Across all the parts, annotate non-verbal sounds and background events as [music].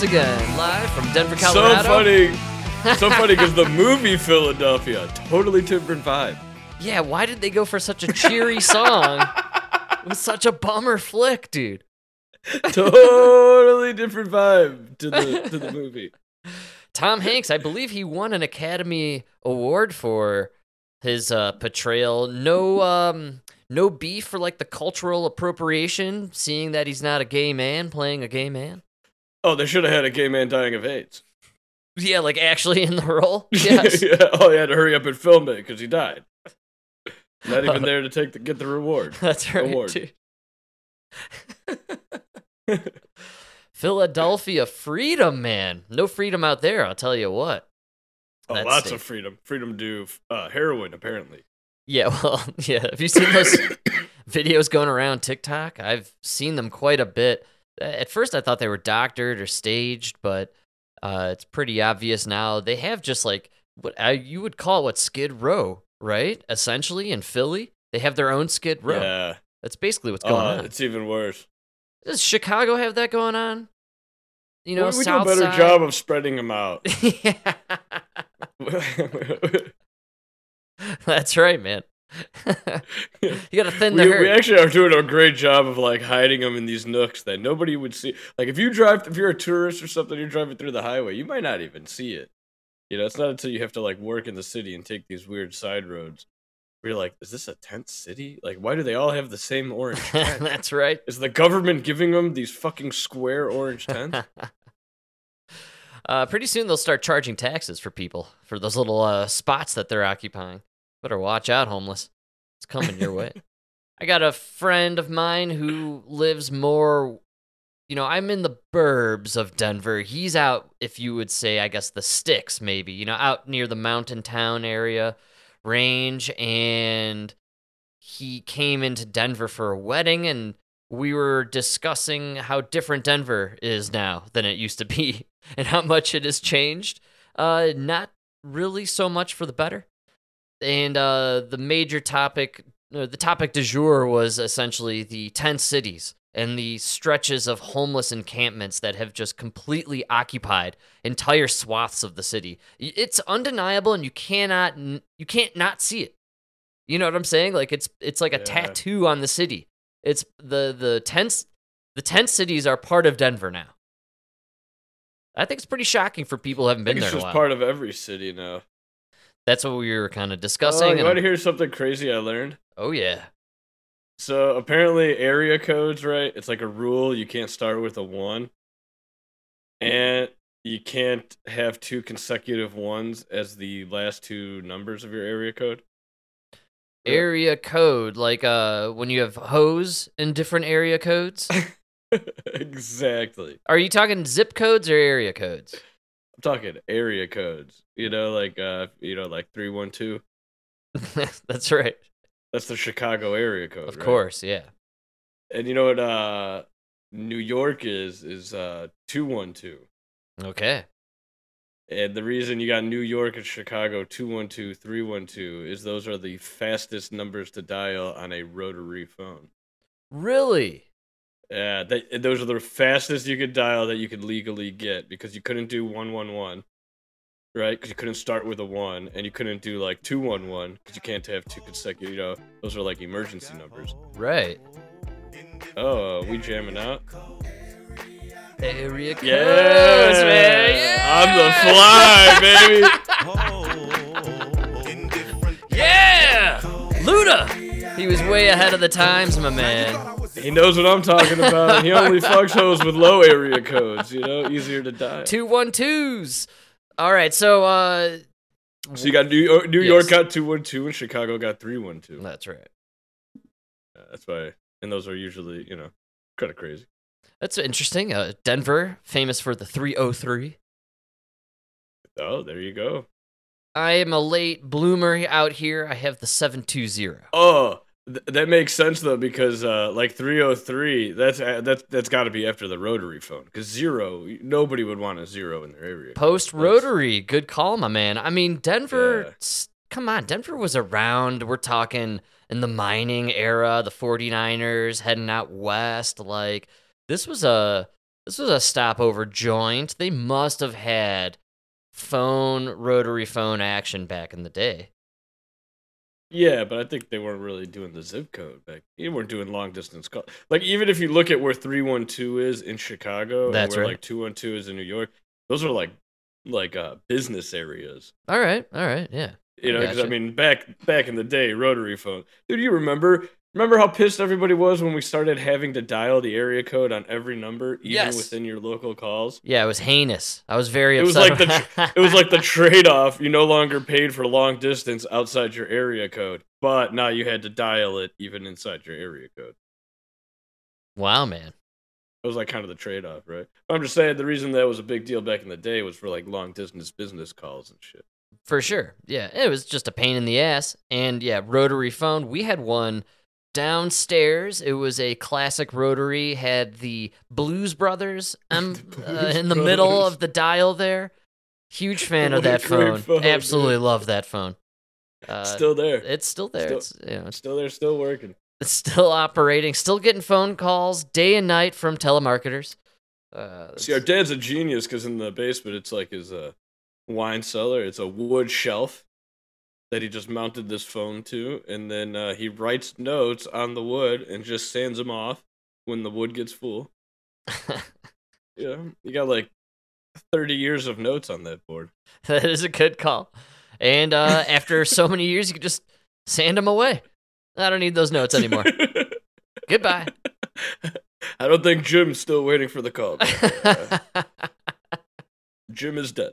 once again, live from Denver, Colorado. [laughs] So funny. So funny because the movie Philadelphia, totally different vibe. Yeah, why did they go for such a cheery song [laughs] with such a bummer flick, dude? Totally different vibe to the to the [laughs] movie. Tom Hanks, I believe he won an Academy Award for his uh, portrayal. No, um, no beef for like the cultural appropriation, seeing that he's not a gay man playing a gay man. Oh, they should have had a gay man dying of AIDS. Yeah, like actually in the role. [laughs] Yes. [laughs] yeah. Oh, he had to hurry up and film it because he died. Not even [laughs] there to take the get the reward. That's right. Award. Philadelphia freedom, man. No freedom out there, I'll tell you what. Oh, That's lots sick. of freedom. Freedom to do uh, heroin, apparently. Yeah, well, yeah. Have you seen those [coughs] videos going around TikTok? I've seen them quite a bit. At first, I thought they were doctored or staged, but uh, it's pretty obvious now. They have just like what I, you would call what Skid Row, right? Essentially, in Philly, they have their own Skid Row. Yeah. That's basically what's going Oh, on. it's even worse. Does Chicago have that going on? You know, we, we do a better Side? job of spreading them out. [laughs] yeah, [laughs] that's right, man. [laughs] you gotta thin the we, herd. we actually are doing a great job of like hiding them in these nooks that nobody would see. Like if you drive, if you're a tourist or something, you're driving through the highway, you might not even see it. You know, it's not until you have to like work in the city and take these weird side roads. Where you're like, is this a tent city? Like, why do they all have the same orange [laughs] tent? that's right. Is the government giving them these fucking square orange tents? [laughs] uh, pretty soon they'll start charging taxes for people for those little uh, spots that they're occupying. Better watch out, homeless. It's coming your way. [laughs] I got a friend of mine who lives more. You know, I'm in the burbs of Denver. He's out, if you would say, I guess the sticks, maybe. You know, out near the mountain town area range, and he came into Denver for a wedding, and we were discussing how different Denver is now than it used to be, [laughs] and how much it has changed. Uh, not really so much for the better. And uh, the major topic, uh, the topic du jour was essentially the 10 cities and the stretches of homeless encampments that have just completely occupied entire swaths of the city. It's undeniable and you cannot you can't not see it. You know what I'm saying? Like it's it's like a Yeah. tattoo on the city. It's the the tents the tent cities are part of Denver now. I think it's pretty shocking for people who haven't been there it's in a just part of every city now. That's what we were kind of discussing. Oh, discussing. you and- want to hear something crazy I learned? oh yeah. So apparently, area codes, right? It's like a rule you can't start with a one, and you can't have two consecutive ones as the last two numbers of your area code. Area code, like uh when you have hose in different area codes. [laughs] exactly. Are you talking zip codes or area codes? I'm talking area codes. You know, like uh, you know, like three one two. [laughs] That's right. That's the Chicago area code. Of right? course, yeah. And you know what? Uh, New York is is uh two one two. Okay. And the reason you got New York and Chicago 212, 312 is those are the fastest numbers to dial on a rotary phone. Really? Yeah, they, those are the fastest you could dial that you could legally get because you couldn't do 111, right? Because you couldn't start with a 1, and you couldn't do like 211 because you can't have two consecutive, you know, those are like emergency numbers. Right. Oh, uh, we jamming out? Area codes, Yeah! man. On the fly, baby! [laughs] Yeah! Luda! He was way ahead of the times, my man. He knows what I'm talking about. He only [laughs] fucks hoes with low area codes, you know, easier to dial. Two one twos. All right, so uh So you got New York, New York Yes. got 212 and Chicago got 312. that's right. Yeah, that's why, and those are usually, you know, kind of crazy. That's interesting. Uh Denver, famous for the 303. Oh, there you go. I am a late bloomer out here. I have the 720. Oh, th- that makes sense though because uh, like 303, that's uh, that's that's got to be after the rotary phone because zero, nobody would want a zero in their area. Post rotary. Good call, my man. I mean, Denver, Yeah. come on. Denver was around. We're talking in the mining era, the 49ers heading out west. Like, this was a. This was a stopover joint. They must have had phone, rotary phone action back in the day. Yeah, but I think they weren't really doing the zip code back. They weren't doing long distance call. Like even if you look at where three one two is in Chicago, That's and where right. like two one two is in New York, those are like like uh business areas. All right, all right, yeah. You know, because I mean, back back in the day, rotary phone. Dude, you remember? Remember how pissed everybody was when we started having to dial the area code on every number, even Yes. within your local calls? Yeah, it was heinous. I was very It was upset. like the It was like the [laughs] trade-off. You no longer paid for long distance outside your area code, but now you had to dial it even inside your area code. wow, man. It was like kind of the trade-off, right? I'm just saying the reason that was a big deal back in the day was for like long distance business calls and shit. For sure. Yeah, it was just a pain in the ass. And yeah, rotary phone. We had one downstairs. It was a classic rotary, had the Blues Brothers um, [laughs] The uh, in the middle of the dial there. Huge fan of that phone. phone, Absolutely dude. love that phone. Uh, still there. it's still there. still- it's, you know, it's, Still there, still working. it's still operating, still getting phone calls day and night from telemarketers. Uh, See, our dad's a genius because in the basement it's like his uh, wine cellar. It's a wood shelf that he just mounted this phone to, and then uh, he writes notes on the wood and just sands them off when the wood gets full. [laughs] Yeah, you got like thirty years of notes on that board. [laughs] that is a good call. And uh, [laughs] after so many years, you could just sand them away. I don't need those notes anymore. Goodbye. I don't think Jim's still waiting for the call. Uh, Jim is dead.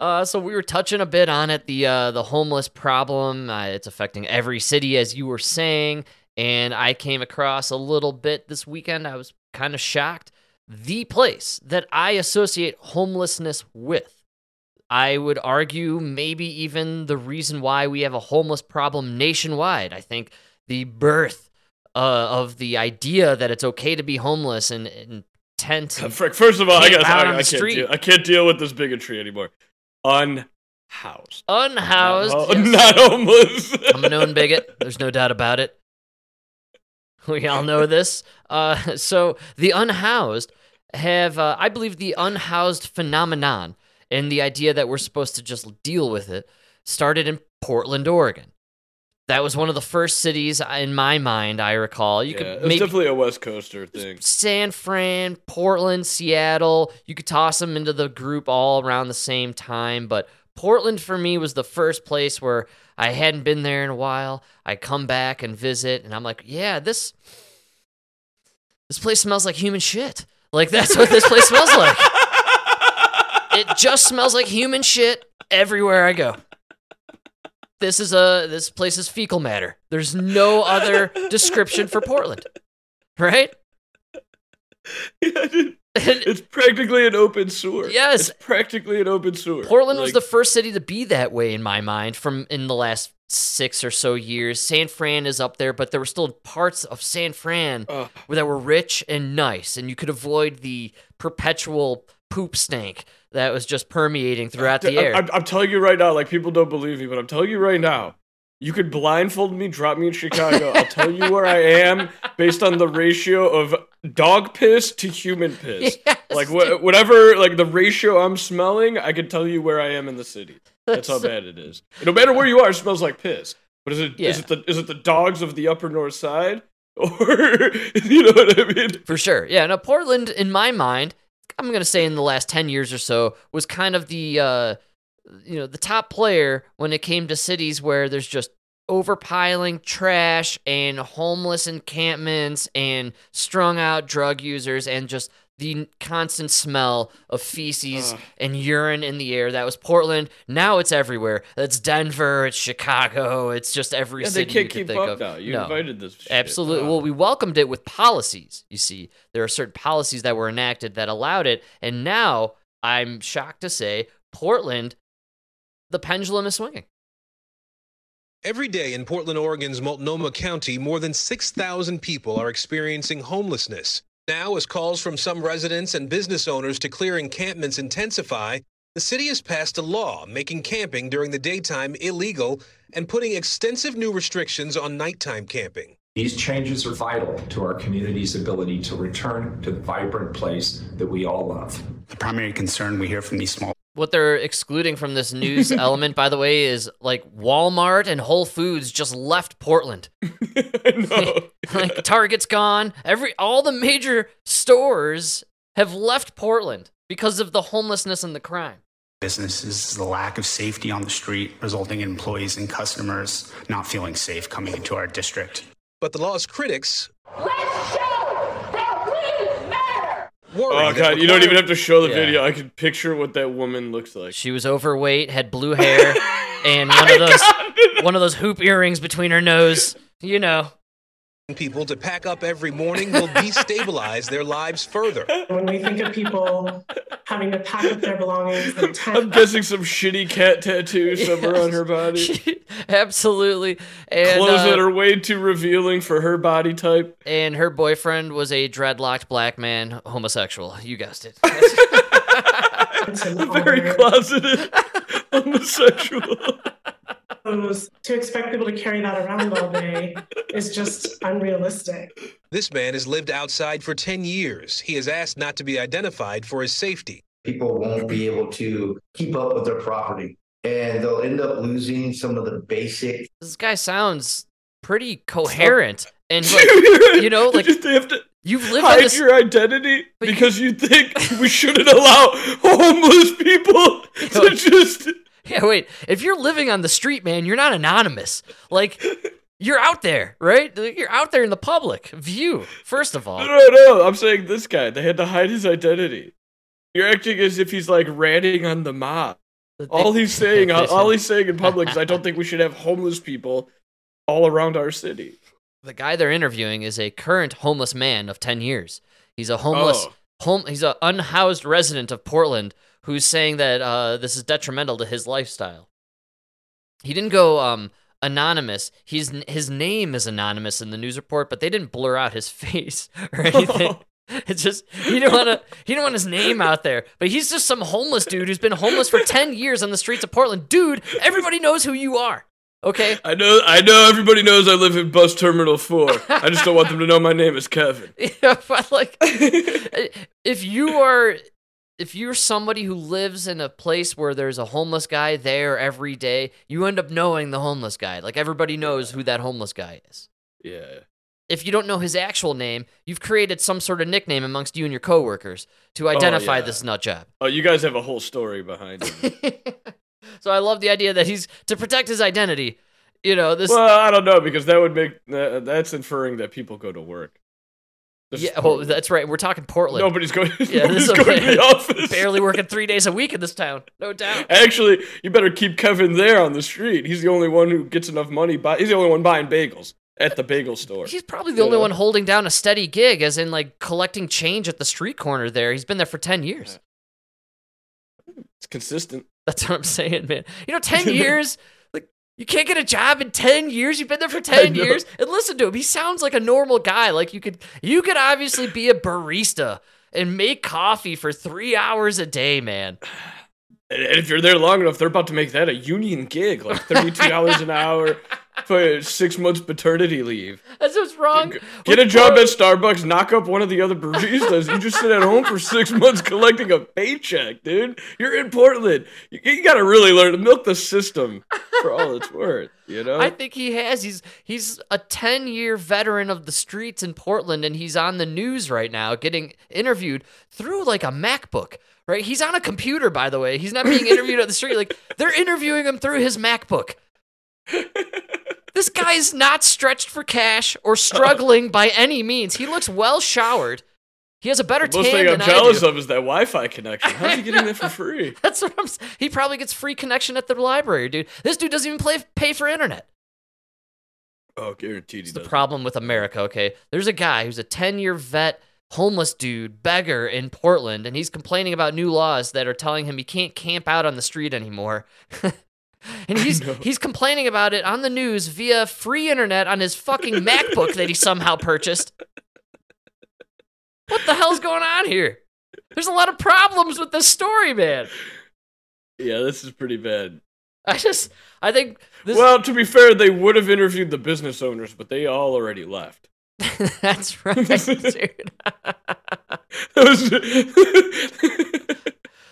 Uh, so we were touching a bit on it, the uh, the homeless problem. Uh, it's affecting every city, as you were saying. And I came across a little bit this weekend. I was kind of shocked. The place that I associate homelessness with, I would argue, maybe even the reason why we have a homeless problem nationwide. I think the birth uh, of the idea that it's okay to be homeless and, and tent. [laughs] Frick, First of all, I out I, I can't deal. I can't deal with this bigotry anymore. Unhoused. unhoused. Not, ho- yes. not homeless. [laughs] I'm a known bigot. There's no doubt about it. [laughs] We all know this. Uh, [laughs] so the unhoused have, uh, I believe, the unhoused phenomenon and the idea that we're supposed to just deal with it started in Portland, Oregon. That was one of the first cities in my mind. I recall. You yeah, could it's maybe definitely a West Coaster thing. San Fran, Portland, Seattle. You could toss them into the group all around the same time, but Portland for me was the first place where I hadn't been there in a while. I come back and visit, and I'm like, yeah, this this place smells like human shit. Like that's what this place smells like. [laughs] It just smells like human shit everywhere I go. This is a this place is fecal matter. There's no other [laughs] description for Portland. Right? Yeah. [laughs] And It's practically an open sewer. Yes. It's practically an open sewer. Portland was the first city to be that way in my mind from in the last six or so years. San Fran is up there, but there were still parts of San Fran Ugh. that were rich and nice, and you could avoid the perpetual poop stank that was just permeating throughout the air. I'm, I'm telling you right now, like people don't believe me, but I'm telling you right now. You could blindfold me, drop me in Chicago. I'll tell you where I am based on the ratio of dog piss to human piss. [laughs] Yes, like wh- whatever, like the ratio I'm smelling, I can tell you where I am in the city. That's how bad it is. No matter where you are, it smells like piss. But is it is Yeah. it the is it the dogs of the Upper North Side, [laughs] or [laughs] you know what I mean? For sure. Yeah. Now, Portland, in my mind, I'm to say in the last 10 years or so, was kind of the, uh, you know, the top player when it came to cities where there's just overpiling trash and homeless encampments and strung out drug users and just the constant smell of feces Ugh. and urine in the air. That was Portland. Now it's everywhere. It's Denver. It's Chicago. It's just every Yeah, they city can't you can keep think up of. now. You No. invited this. shit. Absolutely. Ugh. Well, we welcomed it with policies. You see, there are certain policies that were enacted that allowed it, and now I'm shocked to say Portland, the pendulum is swinging. Every day in Portland, Oregon's Multnomah County, more than 6,000 people are experiencing homelessness. Now, as calls from some residents and business owners to clear encampments intensify, the city has passed a law making camping during the daytime illegal and putting extensive new restrictions on nighttime camping. These changes are vital to our community's ability to return to the vibrant place that we all love. The primary concern we hear from these small What they're excluding from this news [laughs] element, by the way, is like Walmart and Whole Foods just left Portland. [laughs] I know. [laughs] like Target's gone. Every all the major stores have left Portland because of the homelessness and the crime. businesses, the lack of safety on the street, resulting in employees and customers not feeling safe coming into our district. But the law's critics Let's show that we matter. Worry Oh god, you don't even have to show the Yeah. video. I can picture what that woman looks like. She was overweight, had blue hair, [laughs] and one of those one of those hoop earrings between her nose. You know. People to pack up every morning will destabilize their lives further. When we think of people having to pack up their belongings and [laughs] I'm tent, guessing some shitty cat tattoo [laughs] somewhere on her body. [laughs] Absolutely. And Clothes uh, that are way too revealing for her body type. and her boyfriend was a dreadlocked black man, homosexual. You guessed it. and Very closeted homosexual. Those, to expect people to carry that around all day is just unrealistic. This man has lived outside for 10 years. He has asked not to be identified for his safety. people won't be able to keep up with their property and they'll end up losing some of the basic this guy sounds pretty coherent. And [laughs] like you know, like just have to you've lived hide this your identity But you- because you think we shouldn't allow homeless people [laughs] to just. [laughs] Yeah, wait. If you're living on the street, man, you're not anonymous. Like, [laughs] you're out there, right? You're out there in the public view. First of all, No, no, no. I'm saying this guy. They had to hide his identity. You're acting as if he's like ratting on the mob. All he's [laughs] saying, all, all he's saying in public is, "I don't think we should have homeless people all around our city." the guy they're interviewing is a current homeless man of 10 years. He's a homeless Oh. home he's an unhoused resident of Portland who's saying that uh, this is detrimental to his lifestyle. He didn't go um anonymous. He's his name is anonymous in the news report, but they didn't blur out his [laughs] face or anything. [laughs] It's just he didn't want to. He didn't want his name out there, but he's just some homeless dude who's been homeless for ten years on the streets of Portland. Dude, everybody knows who you are. Okay, I know, I know. Everybody knows I live in Bus Terminal Four. I just don't want them to know my name is Kevin. [laughs] Yeah, but like, if you are, if you're somebody who lives in a place where there's a homeless guy there every day, you end up knowing the homeless guy. Like everybody knows who that homeless guy is. Yeah. If you don't know his actual name, you've created some sort of nickname amongst you and your coworkers to identify yeah. this nut job. Oh, you guys have a whole story behind it. [laughs] so I love the idea that he's to protect his identity. You know this. well, I don't know because that would make uh, that's inferring that people go to work. This yeah, well, that's right. We're talking Portland. nobody's going. [laughs] Yeah, nobody's this is going to the office. barely working [laughs] three days a week in this town, no doubt. Actually, you better keep Kevin there on the street. He's the only one who gets enough money. Buy, he's the only one buying bagels at the bagel store. He's probably the only one holding down a steady gig, as in like collecting change at the street corner there. He's been there for 10 years. It's consistent. That's what I'm saying, man. You know, [laughs] 10 years, you can't get a job in 10 years. You've been there for [laughs] 10 years. And listen to him. He sounds like a normal guy. Like, you could, you could obviously be a barista and make coffee for three hours a day, man. And if you're there long enough, they're about to make that a union gig, like [laughs] thirty-two dollars an hour for six months paternity leave. That's what's wrong. Get a job at Starbucks, knock up one of the other baristas. You just sit at home for six months collecting a paycheck, dude. You're in Portland. You, you got to really learn to milk the system for all it's worth. You know. [laughs] I think he has. He's he's a 10-year veteran of the streets in Portland and he's on the news right now getting interviewed through like a MacBook. Right? He's on a computer by the way. He's not being interviewed at the street like they're interviewing him through his MacBook. [laughs] This guy is not stretched for cash or struggling by any means. He looks well showered. He has a better the most tan thing I'm than jealous I do. of is that Wi-Fi connection. How's he getting that for free? [laughs] That's what I'm. He probably gets free connection at the library, dude. This dude doesn't even play, pay for internet. Oh, guaranteed It's the problem with America, okay? There's a guy who's a 10 year vet, homeless dude, beggar in Portland, and he's complaining about new laws that are telling him he can't camp out on the street anymore. [laughs] and he's he's complaining about it on the news via free internet on his fucking [laughs] MacBook that he somehow purchased. What the hell's going on here? There's a lot of problems with this story, man. Yeah, this is pretty bad. I just, I think this. Well, to be fair, they would have interviewed the business owners, but they all already left. [laughs] that's right, dude. [laughs]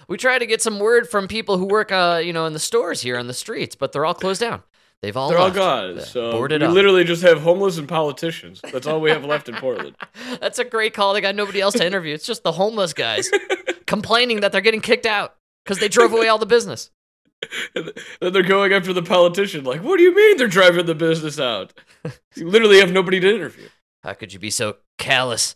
we try to get some word from people who work, uh, you know, in the stores here on the streets, but they're all closed down. They've all They're all left. gone. Yeah, So boarded we up. literally just have homeless and politicians. That's all we have left in Portland. [laughs] That's a great call. They got nobody else to interview. It's just the homeless guys [laughs] complaining that they're getting kicked out because they drove away all the business. And then they're going after the politician. Like, what do you mean they're driving the business out? You literally have nobody to interview. How could you be so callous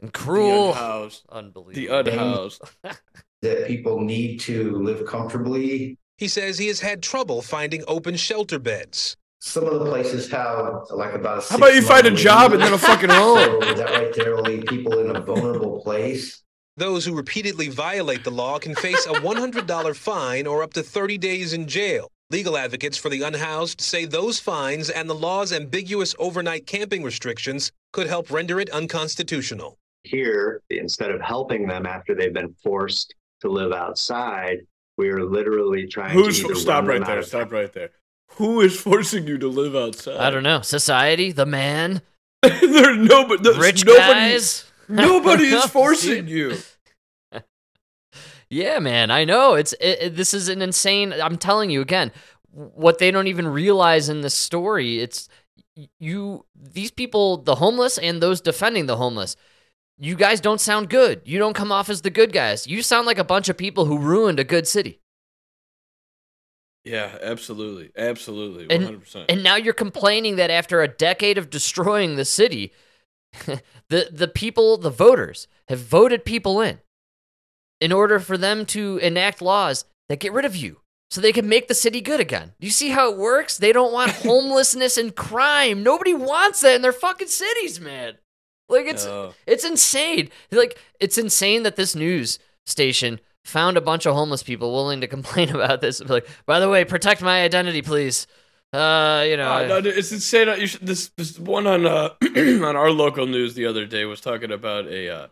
and cruel? The unhoused. The Unbelievable. unhoused. [laughs] that people need to live comfortably. He says he has had trouble finding open shelter beds. Some of the places have like about a. How about you find a waiting job and then a fucking [laughs] home? So that right there will leave people in a vulnerable place. Those who repeatedly violate the law can face a $100 fine or up to 30 days in jail. Legal advocates for the unhoused say those fines and the law's ambiguous overnight camping restrictions could help render it unconstitutional. here, instead of helping them after they've been forced to live outside, we are literally trying Who's to stop right there? of Stop right there. Who is forcing you to live outside? I don't know. Society, the man, There's nobody. There's rich nobody, guys. Nobody [laughs] is forcing you. [laughs] Yeah, man, I know. It's it, it- this is an insane. I'm telling you again, what they don't even realize in this story. It's you. These people, the homeless and those defending the homeless. You guys don't sound good. You don't come off as the good guys. You sound like a bunch of people who ruined a good city. Yeah, absolutely, absolutely, And- hundred percent. And now you're complaining that after a decade of destroying the city, [laughs] the the people, the voters, have voted people in in order for them to enact laws that get rid of you so they can make the city good again. Do you see how it works? They don't want [laughs] homelessness and crime. Nobody wants that in their fucking cities, man. Like it's No. it's insane. Like it's insane that this news station found a bunch of homeless people willing to [laughs] complain about this. Like, by the way, protect my identity, please. Uh, you know, Uh, no, it's insane. You should, this this one on uh [clears throat] on our local news the other day was talking about a uh,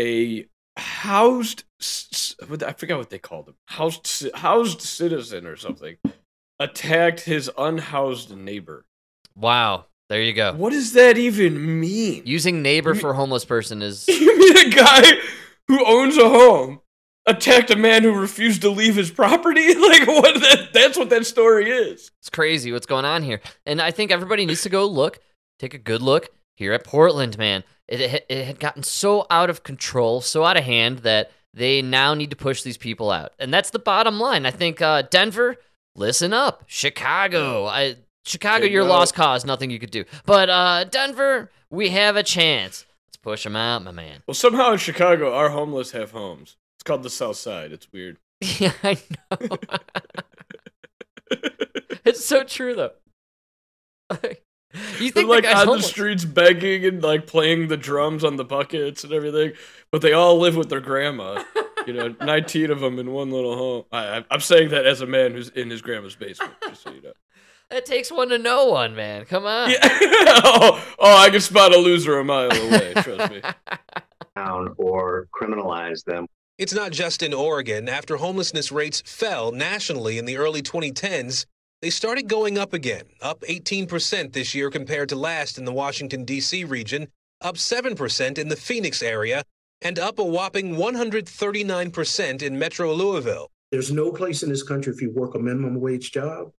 a housed s- s- what- I forgot what they called him housed housed citizen or something attacked his unhoused neighbor. wow. There you go. What does that even mean? Using neighbor for homeless person is [laughs] You mean a guy who owns a home attacked a man who refused to leave his property? [laughs] Like what? That, that's what that story is. it's crazy what's going on here. And I think everybody needs to go look, take a good look here at Portland, man. It, it, it had gotten so out of control, so out of hand that they now need to push these people out. And that's the bottom line. I think uh, Denver, listen up. Chicago, I, Chicago, your note. lost cause, nothing you could do. But uh, Denver, we have a chance. Let's push them out, my man. Well, somehow in Chicago, our homeless have homes. It's called the South Side. It's weird. [laughs] Yeah, I know. [laughs] it's so true though. Like, [laughs] you They're think like the on the streets begging and like playing the drums on the buckets and everything, but they all live with their grandma. You know, 19 of them in one little home. I, I- I'm saying that as a man who's in his grandma's basement, just so you know. It takes one to know one, man. Come on. Yeah. [laughs] oh, oh, I can spot a loser a mile away. Trust me. [laughs] down or criminalize them. It's not just in Oregon. After homelessness rates fell nationally in the early 2010s, they started going up again, up 18% this year compared to last in the Washington, D.C. region, up 7% in the Phoenix area, and up a whopping 139% in Metro Louisville. There's no place in this country, if you work a minimum wage job,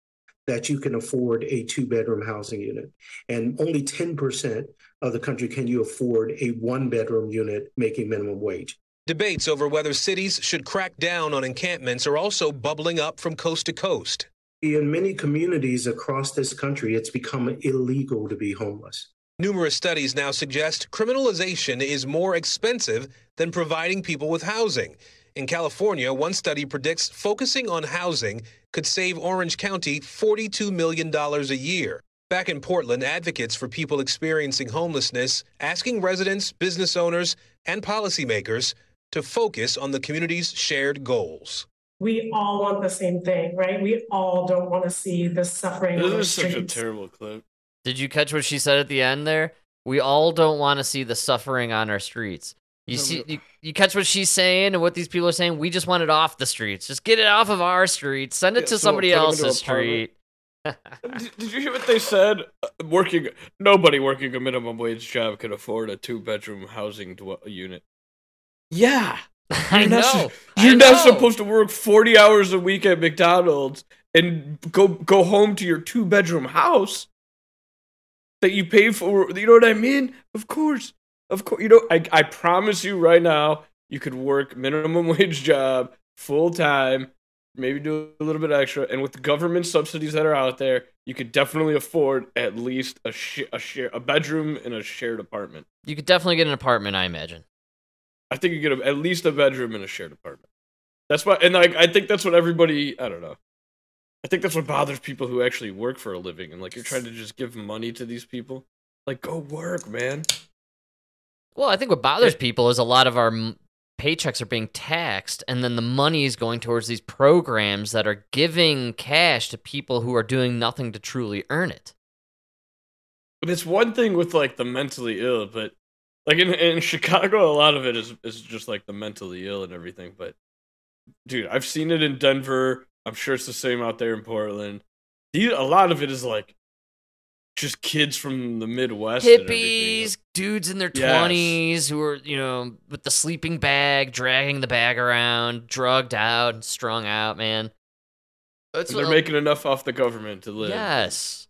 that you can afford a two bedroom housing unit. And only 10% of the country can you afford a one bedroom unit making minimum wage. Debates over whether cities should crack down on encampments are also bubbling up from coast to coast. In many communities across this country, it's become illegal to be homeless. Numerous studies now suggest criminalization is more expensive than providing people with housing. In California, one study predicts focusing on housing could save Orange County $42 million a year. Back in Portland, advocates for people experiencing homelessness asking residents, business owners, and policymakers to focus on the community's shared goals. We all want the same thing, right? We all don't want to see the suffering This is such a terrible clip. Did you catch what she said at the end there? We all don't want to see the suffering on our streets. You see, you, you catch what she's saying and what these people are saying. We just want it off the streets. Just get it off of our streets. Send it Yeah, to so somebody else's street. [laughs] Did, did you hear what they said? Uh, Working nobody working a minimum wage job can afford a two bedroom housing unit. Yeah, [laughs] I You're not su- know. You're not know. supposed to work forty hours a week at McDonald's and go go home to your two bedroom house that you pay for. You know what I mean? Of course, of course. You know, I I promise you right now, you could work minimum [laughs] wage job full time, maybe do a little bit extra, and with the government subsidies that are out there, you could definitely afford at least a sh- a share a bedroom in a shared apartment. You could definitely get an apartment, I imagine. I think you get a, at least a bedroom in a shared apartment. That's why, and like I think that's what everybody. I don't know. I think that's what bothers people who actually work for a living, and like you're trying to just give money to these people. Like, go work, man. Well, I think what bothers people is a lot of our paychecks are being taxed, and then the money is going towards these programs that are giving cash to people who are doing nothing to truly earn it. But it's one thing with like the mentally ill, but like in in Chicago, a lot of it is is just like the mentally ill and everything. But dude, I've seen it in Denver. I'm sure it's the same out there in Portland. These, a lot of it is like just kids from the Midwest. and. Hippies, dudes in their Yes. twenties who are, you know, with the sleeping bag, dragging the bag around, drugged out and strung out, man. That's they're what- making enough off the government to live. Yes.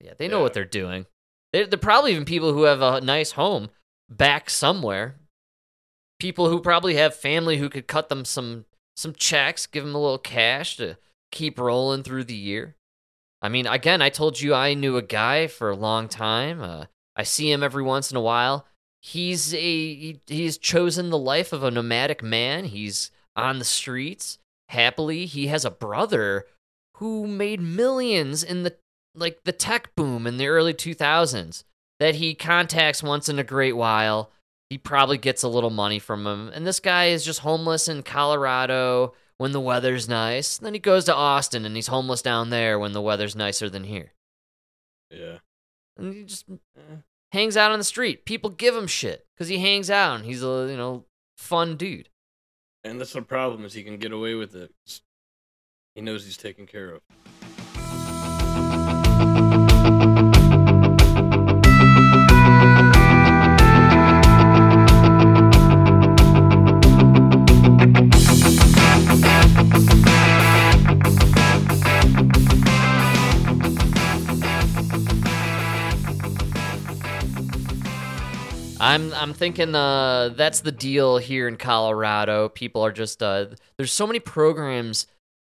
Yeah, they know what they're doing. They're, they're probably even people who have a nice home back somewhere. People who probably have family who could cut them some some checks, give them a little cash to keep rolling through the year. I mean, again, I told you I knew a guy for a long time. Uh, I see him every once in a while. He's a he, he's chosen the life of a nomadic man. He's on the streets happily. He has a brother who made millions in the like the tech boom in the early 2000s that he contacts once in a great while. He probably gets a little money from him. And this guy is just homeless in Colorado when the weather's nice. Then he goes to Austin and he's homeless down there when the weather's nicer than here. Yeah. And he just eh, hangs out on the street. People give him shit because he hangs out and he's a, you know, fun dude. And that's the problem is he can get away with it. He knows he's taken care of. I'm I'm thinking uh that's the deal here in Colorado. People are just uh there's so many programs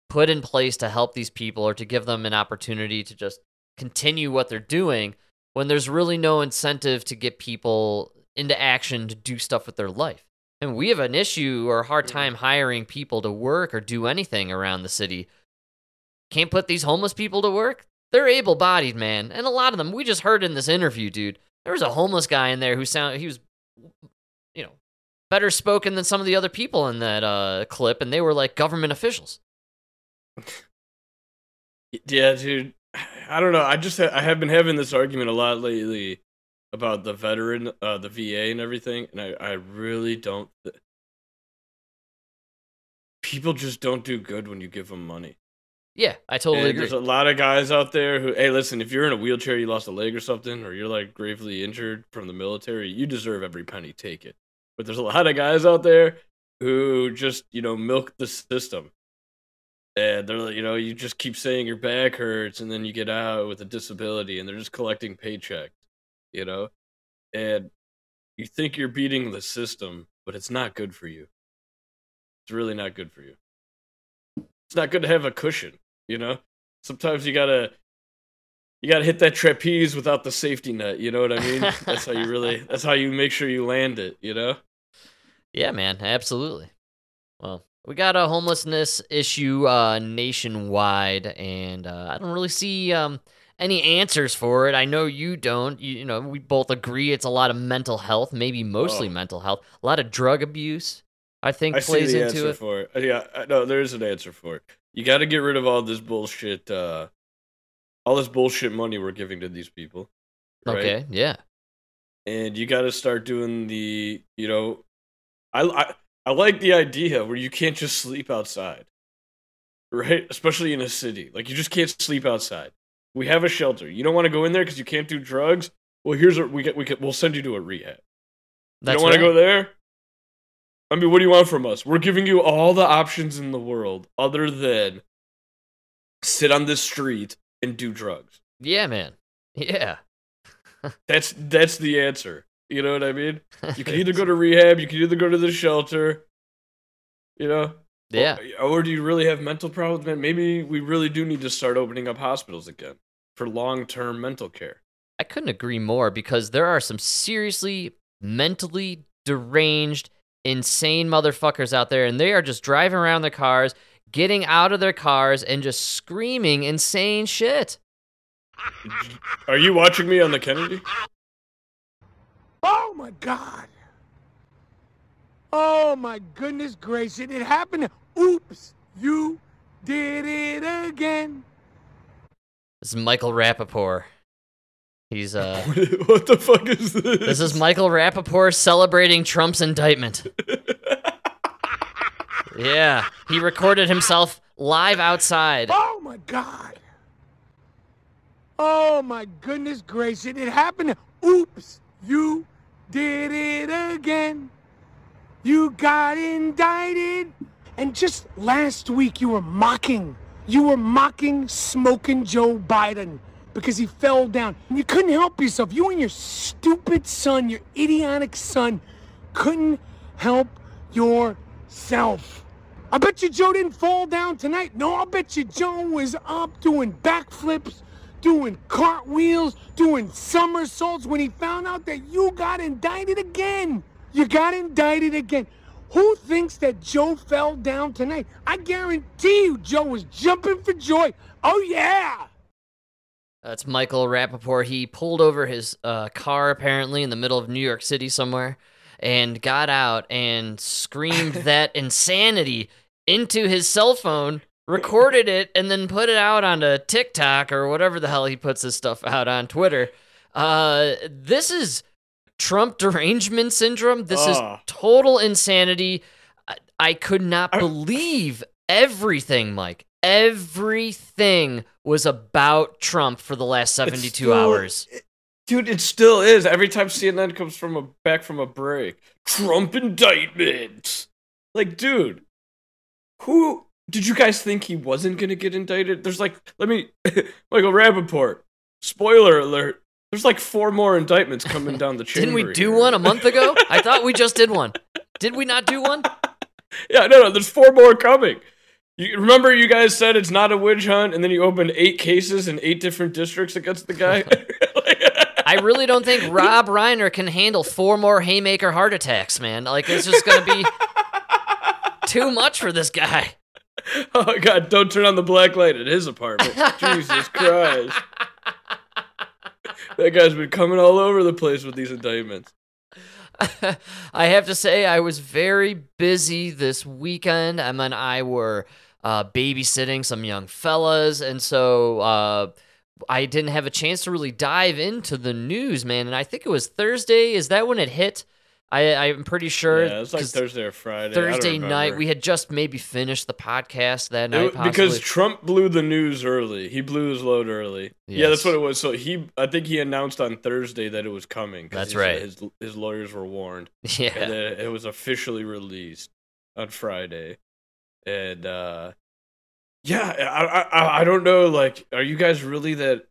put in place to help these people or to give them an opportunity to just continue what they're doing when there's really no incentive to get people into action to do stuff with their life. And we have an issue or a hard time hiring people to work or do anything around the city. Can't put these homeless people to work? They're able bodied, man. And a lot of them, we just heard in this interview, dude. There was a homeless guy in there who sound he was you know, better spoken than some of the other people in that uh clip, and they were like government officials. Yeah, dude. I don't know. I just ha- I have been having this argument a lot lately about the veteran, uh, the VA, and everything, and I I really don't. Th- People just don't do good when you give them money. Yeah, I totally And agree. There's a lot of guys out there who, hey, listen, if you're in a wheelchair, you lost a leg or something, or you're like gravely injured from the military, you deserve every penny. Take it. But there's a lot of guys out there who just, you know, milk the system. And they're, like, you know, you just keep saying your back hurts, and then you get out with a disability, and they're just collecting paychecks, you know? And you think you're beating the system, but it's not good for you. It's really not good for you. It's not good to have a cushion, you know? Sometimes you gotta you gotta hit that trapeze without the safety net, you know what I mean? that's how you really [laughs] that's how you make sure you land it, you know? Yeah, man, absolutely. Well, we got a homelessness issue uh, nationwide, and uh, I don't really see um, any answers for it. I know you don't. You, you know, we both agree it's a lot of mental health, maybe mostly Oh. mental health. A lot of drug abuse, I think, I plays into answer it. for it. Uh, Yeah, no, there is an answer for it. You got to get rid of all this bullshit, uh, all this bullshit money we're giving to these people. right? Okay, yeah. and you got to start doing the you know I, I I like the idea where you can't just sleep outside, right? Especially in a city, like you just can't sleep outside. We have a shelter. You don't want to go in there because you can't do drugs. Well, here's what we get. We get. We'll send you to a rehab. That's you don't want to go there. I mean, what do you want from us? We're giving you all the options in the world, other than sit on the street and do drugs. Yeah, man. Yeah. [laughs] That's that's the answer. You know what I mean? You can either go [laughs] to rehab, you can either go to the shelter. You know? Yeah. Or, or do you really have mental problems, man? Maybe we really do need to start opening up hospitals again for long-term mental care. I couldn't agree more because there are some seriously mentally deranged, insane motherfuckers out there, and they are just driving around their cars, getting out of their cars, and just screaming insane shit. Are you watching me on the Kennedy? Oh my God. Oh my goodness gracious. It happened. Oops. You did it again. This is Michael Rapaport. He's uh [laughs] what the fuck is this? This is Michael Rapaport celebrating Trump's indictment. yeah, he recorded himself live outside. Oh my God. Oh my goodness gracious. It happened. Oops. You did it again. You got indicted. And just last week, you were mocking. You were mocking smoking Joe Biden because he fell down. And you couldn't help yourself. You and your stupid son, your idiotic son, couldn't help yourself. I bet you Joe didn't fall down tonight. No, I bet you Joe was up doing backflips, doing cartwheels, doing somersaults when he found out that you got indicted again. You got indicted again. Who thinks that Joe fell down tonight? I guarantee you Joe was jumping for joy. Oh, yeah. That's Michael Rapaport. He pulled over his uh, car apparently in the middle of New York City somewhere and got out and screamed [laughs] that insanity into his cell phone, recorded it, and then put it out onto TikTok or whatever the hell he puts his stuff out on Twitter. Uh, this is Trump derangement syndrome. This is total insanity. I, I could not believe everything, Mike. Everything was about Trump for the last 72 still- hours. Dude, it still is. Every time CNN comes from a back from a break, Trump indictment. Like, dude, who did you guys think he wasn't gonna get indicted? There's like, let me, [laughs] Michael Rapaport. Spoiler alert. There's like four more indictments coming down the chamber. [laughs] Didn't we do here. one a month ago? I thought we just did one. [laughs] Did we not do one? Yeah, no, no. There's four more coming. You remember you guys said it's not a witch hunt, and then you opened eight cases in eight different districts against the guy. [laughs] I really don't think Rob Reiner can handle four more haymaker heart attacks, man. Like it's just gonna be too much for this guy. [laughs] oh God! Don't turn on the black light at his apartment. Jesus Christ! [laughs] That guy's been coming all over the place with these indictments. [laughs] I have to say, I was very busy this weekend. Emma and I were uh, babysitting some young fellas, and so uh, I didn't have a chance to really dive into the news, man. And I think it was Thursday. Is that when it hit? I, I'm pretty sure. Yeah, it's like Thursday or Friday. Thursday night. We had just maybe finished the podcast that It night, wa- because. Trump blew the news early. He blew his load early. Yeah, that's what it was. So he, I think he announced on Thursday that it was coming. That's he right. His his lawyers were warned. [laughs] Yeah. and then it was officially released on Friday, and uh yeah, I I I don't know. Like, are you guys really that?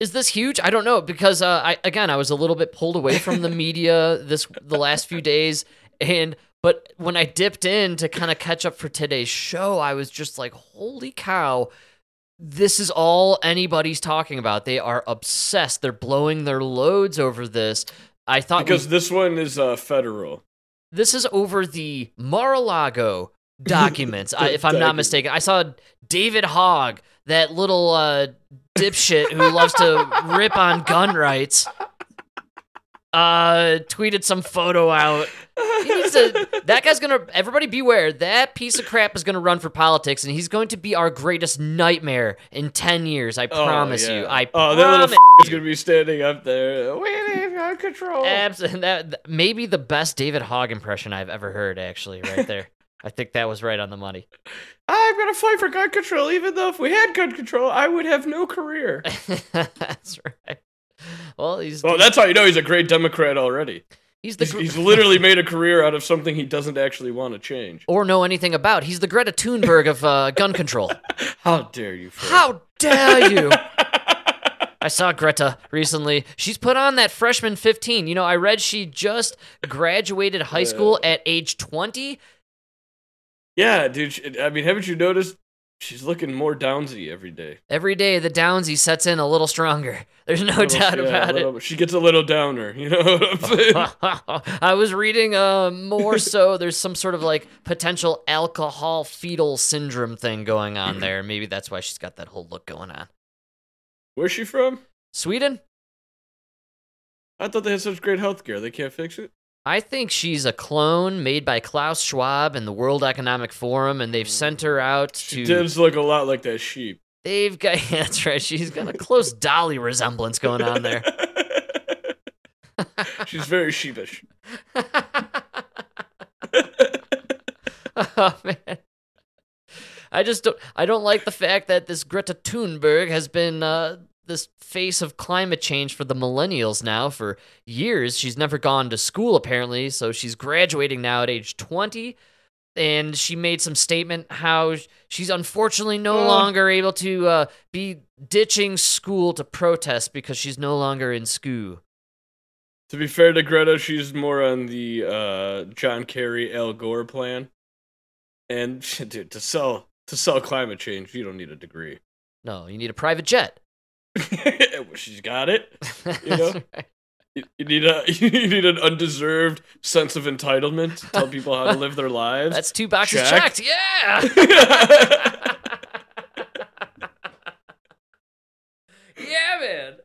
Is this huge? I don't know because uh, I again I was a little bit pulled away from the [laughs] media this the last few days, and but when I dipped in to kind of catch up for today's show, I was just like, holy cow! This is all anybody's talking about. They are obsessed. They're blowing their loads over this. I thought we- Because this one is uh federal. this is over the Mar-a-Lago documents, [laughs] I, if I'm not mistaken. I saw David Hogg, that little uh, dipshit who loves to rip on gun rights, uh, tweeted some photo out He needs to. That guy's gonna. Everybody beware. That piece of crap is gonna run for politics, and he's going to be our greatest nightmare in ten years. I promise oh, yeah. you. I oh, that little f- is gonna be standing up there. We gun control. Abs- [laughs] that- maybe the best David Hogg impression I've ever heard. Actually, right there. I think that was right on the money. [laughs] I'm gonna fight for gun control, even though if we had gun control, I would have no career. [laughs] That's right. Well, he's Well, that's how you know he's a great Democrat already. he's the He's, he's [laughs] literally made a career out of something he doesn't actually want to change. or know anything about. He's the Greta Thunberg of uh, gun control. How dare you? Fred. How dare you? I saw Greta recently. She's put on that freshman 15. You know, I read she just graduated high school at age 20. Yeah, dude. I mean, haven't you noticed? She's looking more downsy every day. Every day, the Downsy sets in a little stronger. [laughs] There's no Little- doubt yeah, about little- She gets a little downer. You know what I'm saying? [laughs] I was reading uh, more so [laughs] there's some sort of like potential alcohol fetal syndrome thing going on [clears throat] there. Maybe that's why she's got that whole look going on. Where's she from? Sweden? I thought they had such great health care. They can't fix it. I think she's a clone made by Klaus Schwab and the World Economic Forum, and they've sent her out to. She does look a lot like that sheep. They've got. [laughs] Yeah, that's right. She's got a close Dolly resemblance going on there. [laughs] She's very sheepish. [laughs] oh man. I just don't. I don't like the fact that this Greta Thunberg has been uh, this face of climate change for the millennials now for years. She's never gone to school apparently, so she's graduating now at age twenty. And she made some statement how she's unfortunately no Oh. longer able to uh, be ditching school to protest because she's no longer in school. To be fair to Greta, she's more on the uh, John Kerry, Al Gore plan. And [laughs] dude, to sell to sell climate change, you don't need a degree. No, you need a private jet. [laughs] She's got it. [laughs] You know, right. you, you need a [laughs] you need an undeserved sense of entitlement to tell people how to live their lives. That's two boxes Check. checked. Yeah. yeah, man.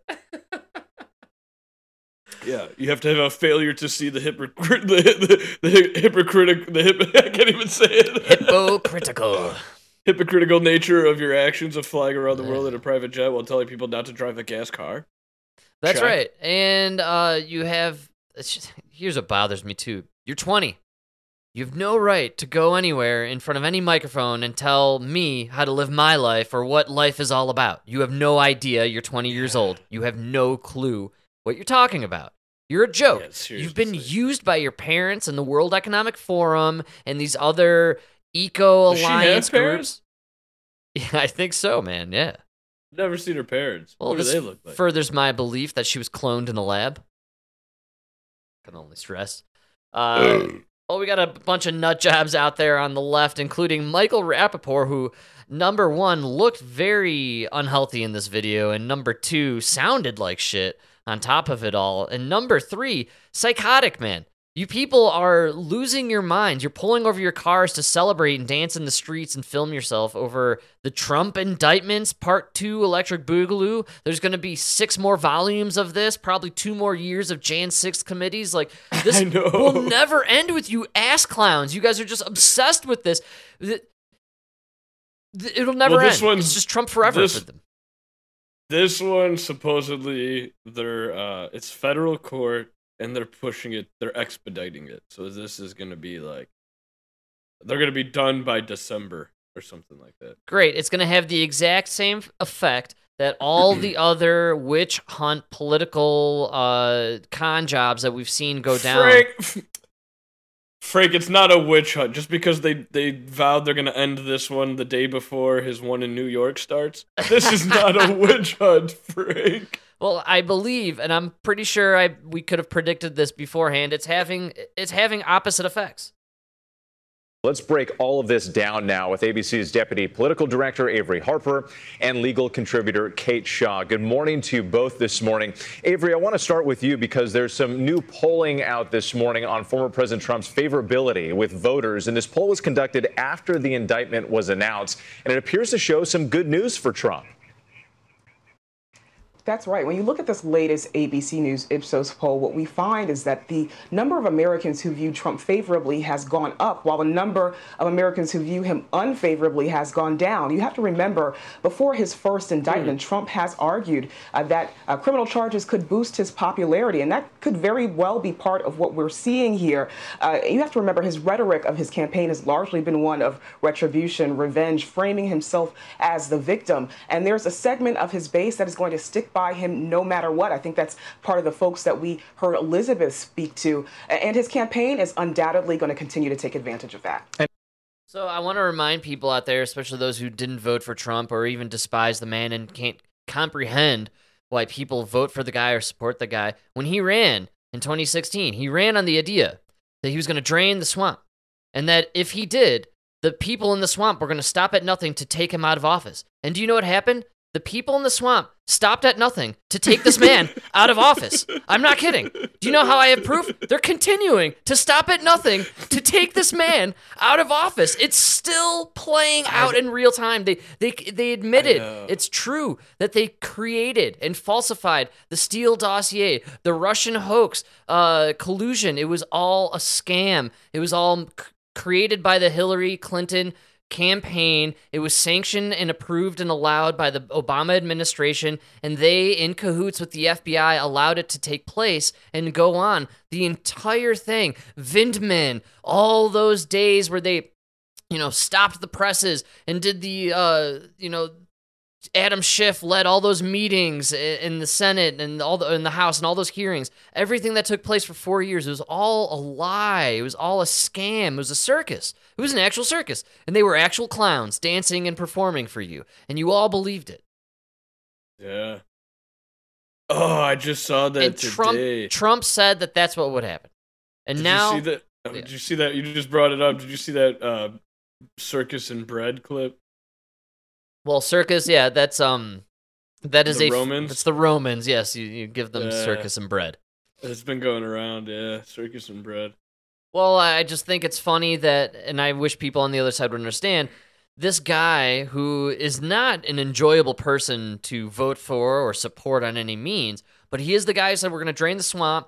Yeah, you have to have a failure to see the hypocrite, the, the, the the hip, I can't even say it. Hypocritical. Hypocritical nature of your actions of flying around the world in a private jet while telling people not to drive a gas car. That's Check. right. And uh, you have. Just, here's what bothers me too. You're 20. You have no right to go anywhere in front of any microphone and tell me how to live my life or what life is all about. You have no idea. You're 20 years old. You have no clue what you're talking about. You're a joke. You've been used by your parents and the World Economic Forum and these other eco Does alliance parents? groups. [laughs] Yeah, I think so, man. Yeah. Never seen her parents. Well, what do they look like? furthers my belief that she was cloned in a lab. Can only stress. Uh, [clears throat] well, we got a bunch of nut jobs out there on the left, including Michael Rapaport, who number one looked very unhealthy in this video, and number two sounded like shit on top of it all, and number three psychotic man. You people are losing your minds. You're pulling over your cars to celebrate and dance in the streets and film yourself over the Trump indictments, part two, Electric Boogaloo. There's going to be six more volumes of this, probably two more years of Jan 6 committees. Like, [laughs] this will never end with you ass clowns. You guys are just obsessed with this. Th- th- It'll never Well, this end. It's just Trump forever this- for them. This one supposedly they're uh it's federal court and they're pushing it they're expediting it. So this is gonna be like they're gonna be done by December or something like that. Great. It's going to have the exact same effect that all [clears throat] the other witch hunt political uh, con jobs that we've seen go down. Frank [laughs] Frank, it's not a witch hunt. Just because they they vowed they're gonna end this one the day before his one in New York starts. This is not a [laughs] witch hunt, Frank. Well, I believe, and I'm pretty sure I we could have predicted this beforehand. It's having it's having opposite effects. Let's break all of this down now with ABC's Deputy Political Director Averi Harper and legal contributor Kate Shaw. Good morning to you both this morning. Avery, I want to start with you because there's some new polling out this morning on former President Trump's favorability with voters. And this poll was conducted after the indictment was announced, and it appears to show some good news for Trump. That's right. When you look at this latest ABC News Ipsos poll, what we find is that the number of Americans who view Trump favorably has gone up, while the number of Americans who view him unfavorably has gone down. You have to remember, before his first indictment, Trump has argued uh, that uh, criminal charges could boost his popularity, and that could very well be part of what we're seeing here. Uh, you have to remember his rhetoric of his campaign has largely been one of retribution, revenge, framing himself as the victim. And there's a segment of his base that is going to stick by him no matter what. I think that's part of the folks that we heard Elizabeth speak to. And his campaign is undoubtedly going to continue to take advantage of that. So I want to remind people out there, especially those who didn't vote for Trump or even despise the man and can't comprehend why people vote for the guy or support the guy. When he ran in 2016, he ran on the idea that he was going to drain the swamp. And that if he did, the people in the swamp were going to stop at nothing to take him out of office. And do you know what happened? The people in the swamp stopped at nothing to take this man [laughs] out of office. I'm not kidding. Do you know how I have proof? They're continuing to stop at nothing to take this man out of office. It's still playing out in real time. They they they admitted it's true that they created and falsified the Steele dossier, the Russian hoax, uh, collusion. It was all a scam. It was all c- created by the Hillary Clinton campaign. It was sanctioned and approved and allowed by the Obama administration, and they, in cahoots with the FBI, allowed it to take place and go on. The entire thing, Vindman, all those days where they, you know, stopped the presses and did the, uh, you know, Adam Schiff led all those meetings in the Senate and all the in the House and all those hearings. Everything that took place for four years it was all a lie. It was all a scam. It was a circus. It was an actual circus, and they were actual clowns dancing and performing for you, and you all believed it. Yeah. Oh, I just saw that and today. Trump Trump said that that's what would happen, and Did now you see that? Did you see that? You just brought it up. Did you see that uh, circus and bread clip? Well, circus, yeah, that's um, that is The a Romans? It's the Romans. Yes, you, you give them Yeah. circus and bread. It's been going around. Yeah, circus and bread. Well, I just think it's funny that, and I wish people on the other side would understand. This guy who is not an enjoyable person to vote for or support on any means, but he is the guy who said we're going to drain the swamp,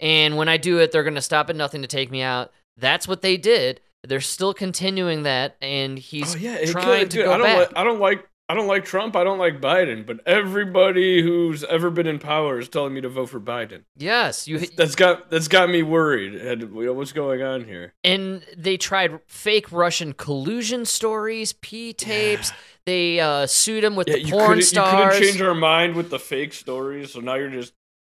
and when I do it, they're going to stop at nothing to take me out. That's what they did. They're still continuing that, and he's oh yeah, trying could- to dude, go I don't back. Like, I don't like. I don't like Trump. I don't like Biden. But everybody who's ever been in power is telling me to vote for Biden. yes, you. That's got that's got me worried. And, what's going on here? and they tried fake Russian collusion stories, P tapes. They uh, sued him with Yeah, the porn couldn't, stars. you couldn't change our mind with the fake stories. So now you're just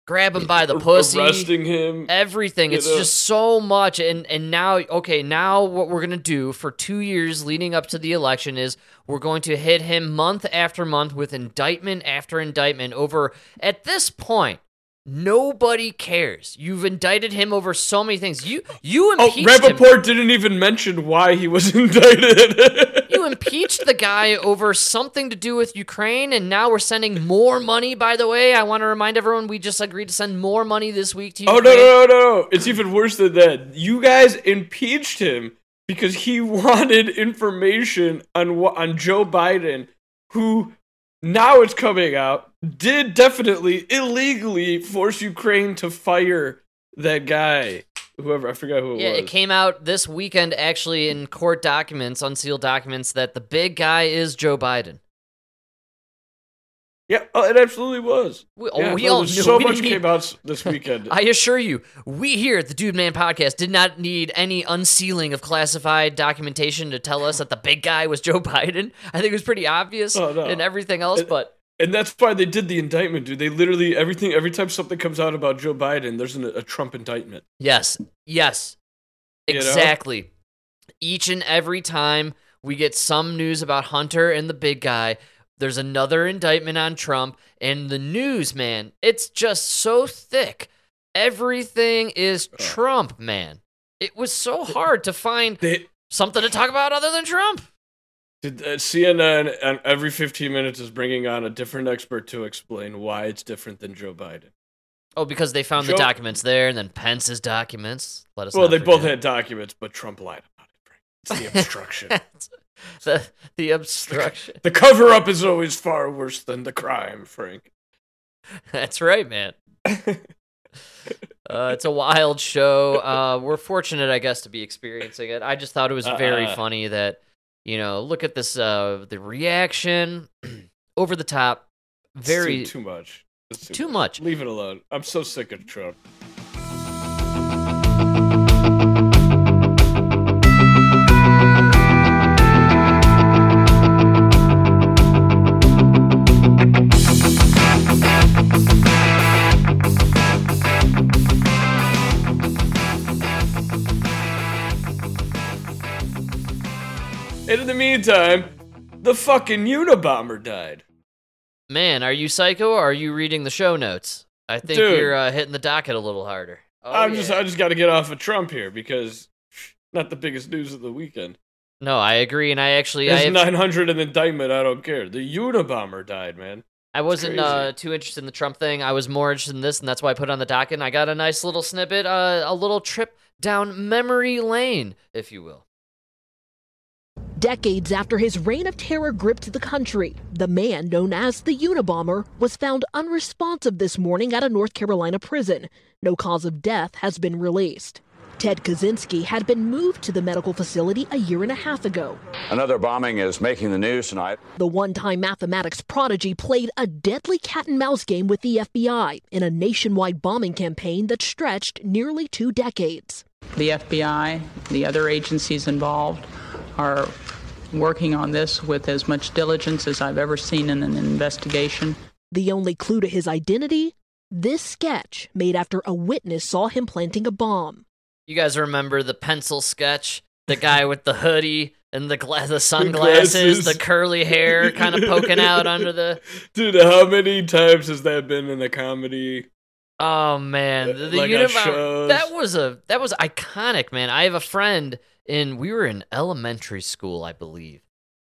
grab him by the [laughs] pussy, arresting him. everything. It's know? just so much, and and now okay, now what we're gonna do for two years leading up to the election is we're going to hit him month after month with indictment after indictment over. At this point, nobody cares. You've indicted him over so many things. You you Oh, impeached him. Rapaport didn't even mention why he was [laughs] indicted. You impeached the guy over something to do with Ukraine, and now we're sending more money. By the way, I want to remind everyone we just agreed to send more money this week to oh no, no, no, no! It's even worse than that. You guys impeached him because he [laughs] wanted information on on Joe Biden, who now it's coming out did definitely illegally force Ukraine to fire that guy, whoever I forgot who it Yeah, was. it came out this weekend actually in court documents, unsealed documents, that the big guy is Joe Biden. Yeah, oh, it absolutely was. We, oh, Yeah, oh, we all knew. so we much need- came out this [laughs] weekend. I assure you, we here at the Dude Man podcast did not need any unsealing of classified documentation to tell us that the big guy was Joe [laughs] Biden. I think it was pretty obvious Oh, no. and everything else, but And that's why they did the indictment, dude. They literally everything every time something comes out about Joe Biden, there's an, a Trump indictment. Yes, yes, You know? exactly. Each and every time we get some news about Hunter and the big guy, there's another indictment on Trump. And the news, man, it's just so thick. Everything is Trump, man. It was so hard to find something to talk about other than Trump. Did, uh, CNN and every 15 minutes is bringing on a different expert to explain why it's different than Joe Biden. Oh, because they found the documents there, and then Pence's documents. Let us. Well, they both had documents, but Trump lied about it. Frank. It's the [laughs] obstruction. [laughs] the the obstruction. the cover up is always far worse than the crime, Frank. [laughs] That's right, man. Uh, it's a wild show. Uh, we're fortunate, I guess, to be experiencing it. I just thought it was very Uh-uh. funny that, you know, look at this, uh, the reaction, [clears throat] over the top, very too, too much. It's too much. Leave it alone. I'm so sick of Trump. And in the meantime, the fucking Unabomber died. Man, are you psycho or are you reading the show notes? I think Dude. you're uh, hitting the docket a little harder. Oh, I'm just. I just got to get off of Trump here because not the biggest news of the weekend. No, I agree, and I actually I, There's have- 900 in indictment. I don't care. The Unabomber died, man. I wasn't uh, too interested in the Trump thing. I was more interested in this, and that's why I put it on the docket. And I got a nice little snippet, uh, a little trip down memory lane, if you will. Decades after his reign of terror gripped the country, the man known as the Unabomber was found unresponsive this morning at a North Carolina prison. No cause of death has been released. Ted Kaczynski had been moved to the medical facility a year and a half ago. Another bombing is making the news tonight. The one time mathematics prodigy played a deadly cat and mouse game with the FBI in a nationwide bombing campaign that stretched nearly two decades. The FBI, the other agencies involved, are working on this with as much diligence as I've ever seen in an investigation. The only clue to his identity? This sketch made after a witness saw him planting a bomb. You guys remember the pencil sketch? The [laughs] guy with the hoodie and the gla- the sunglasses, glasses. the curly hair kind of [laughs] poking out under the. Dude, how many times has that been in a comedy? Oh man, the, the Like on shows. that was a that was iconic, man. I have a friend in we were in elementary school, I believe,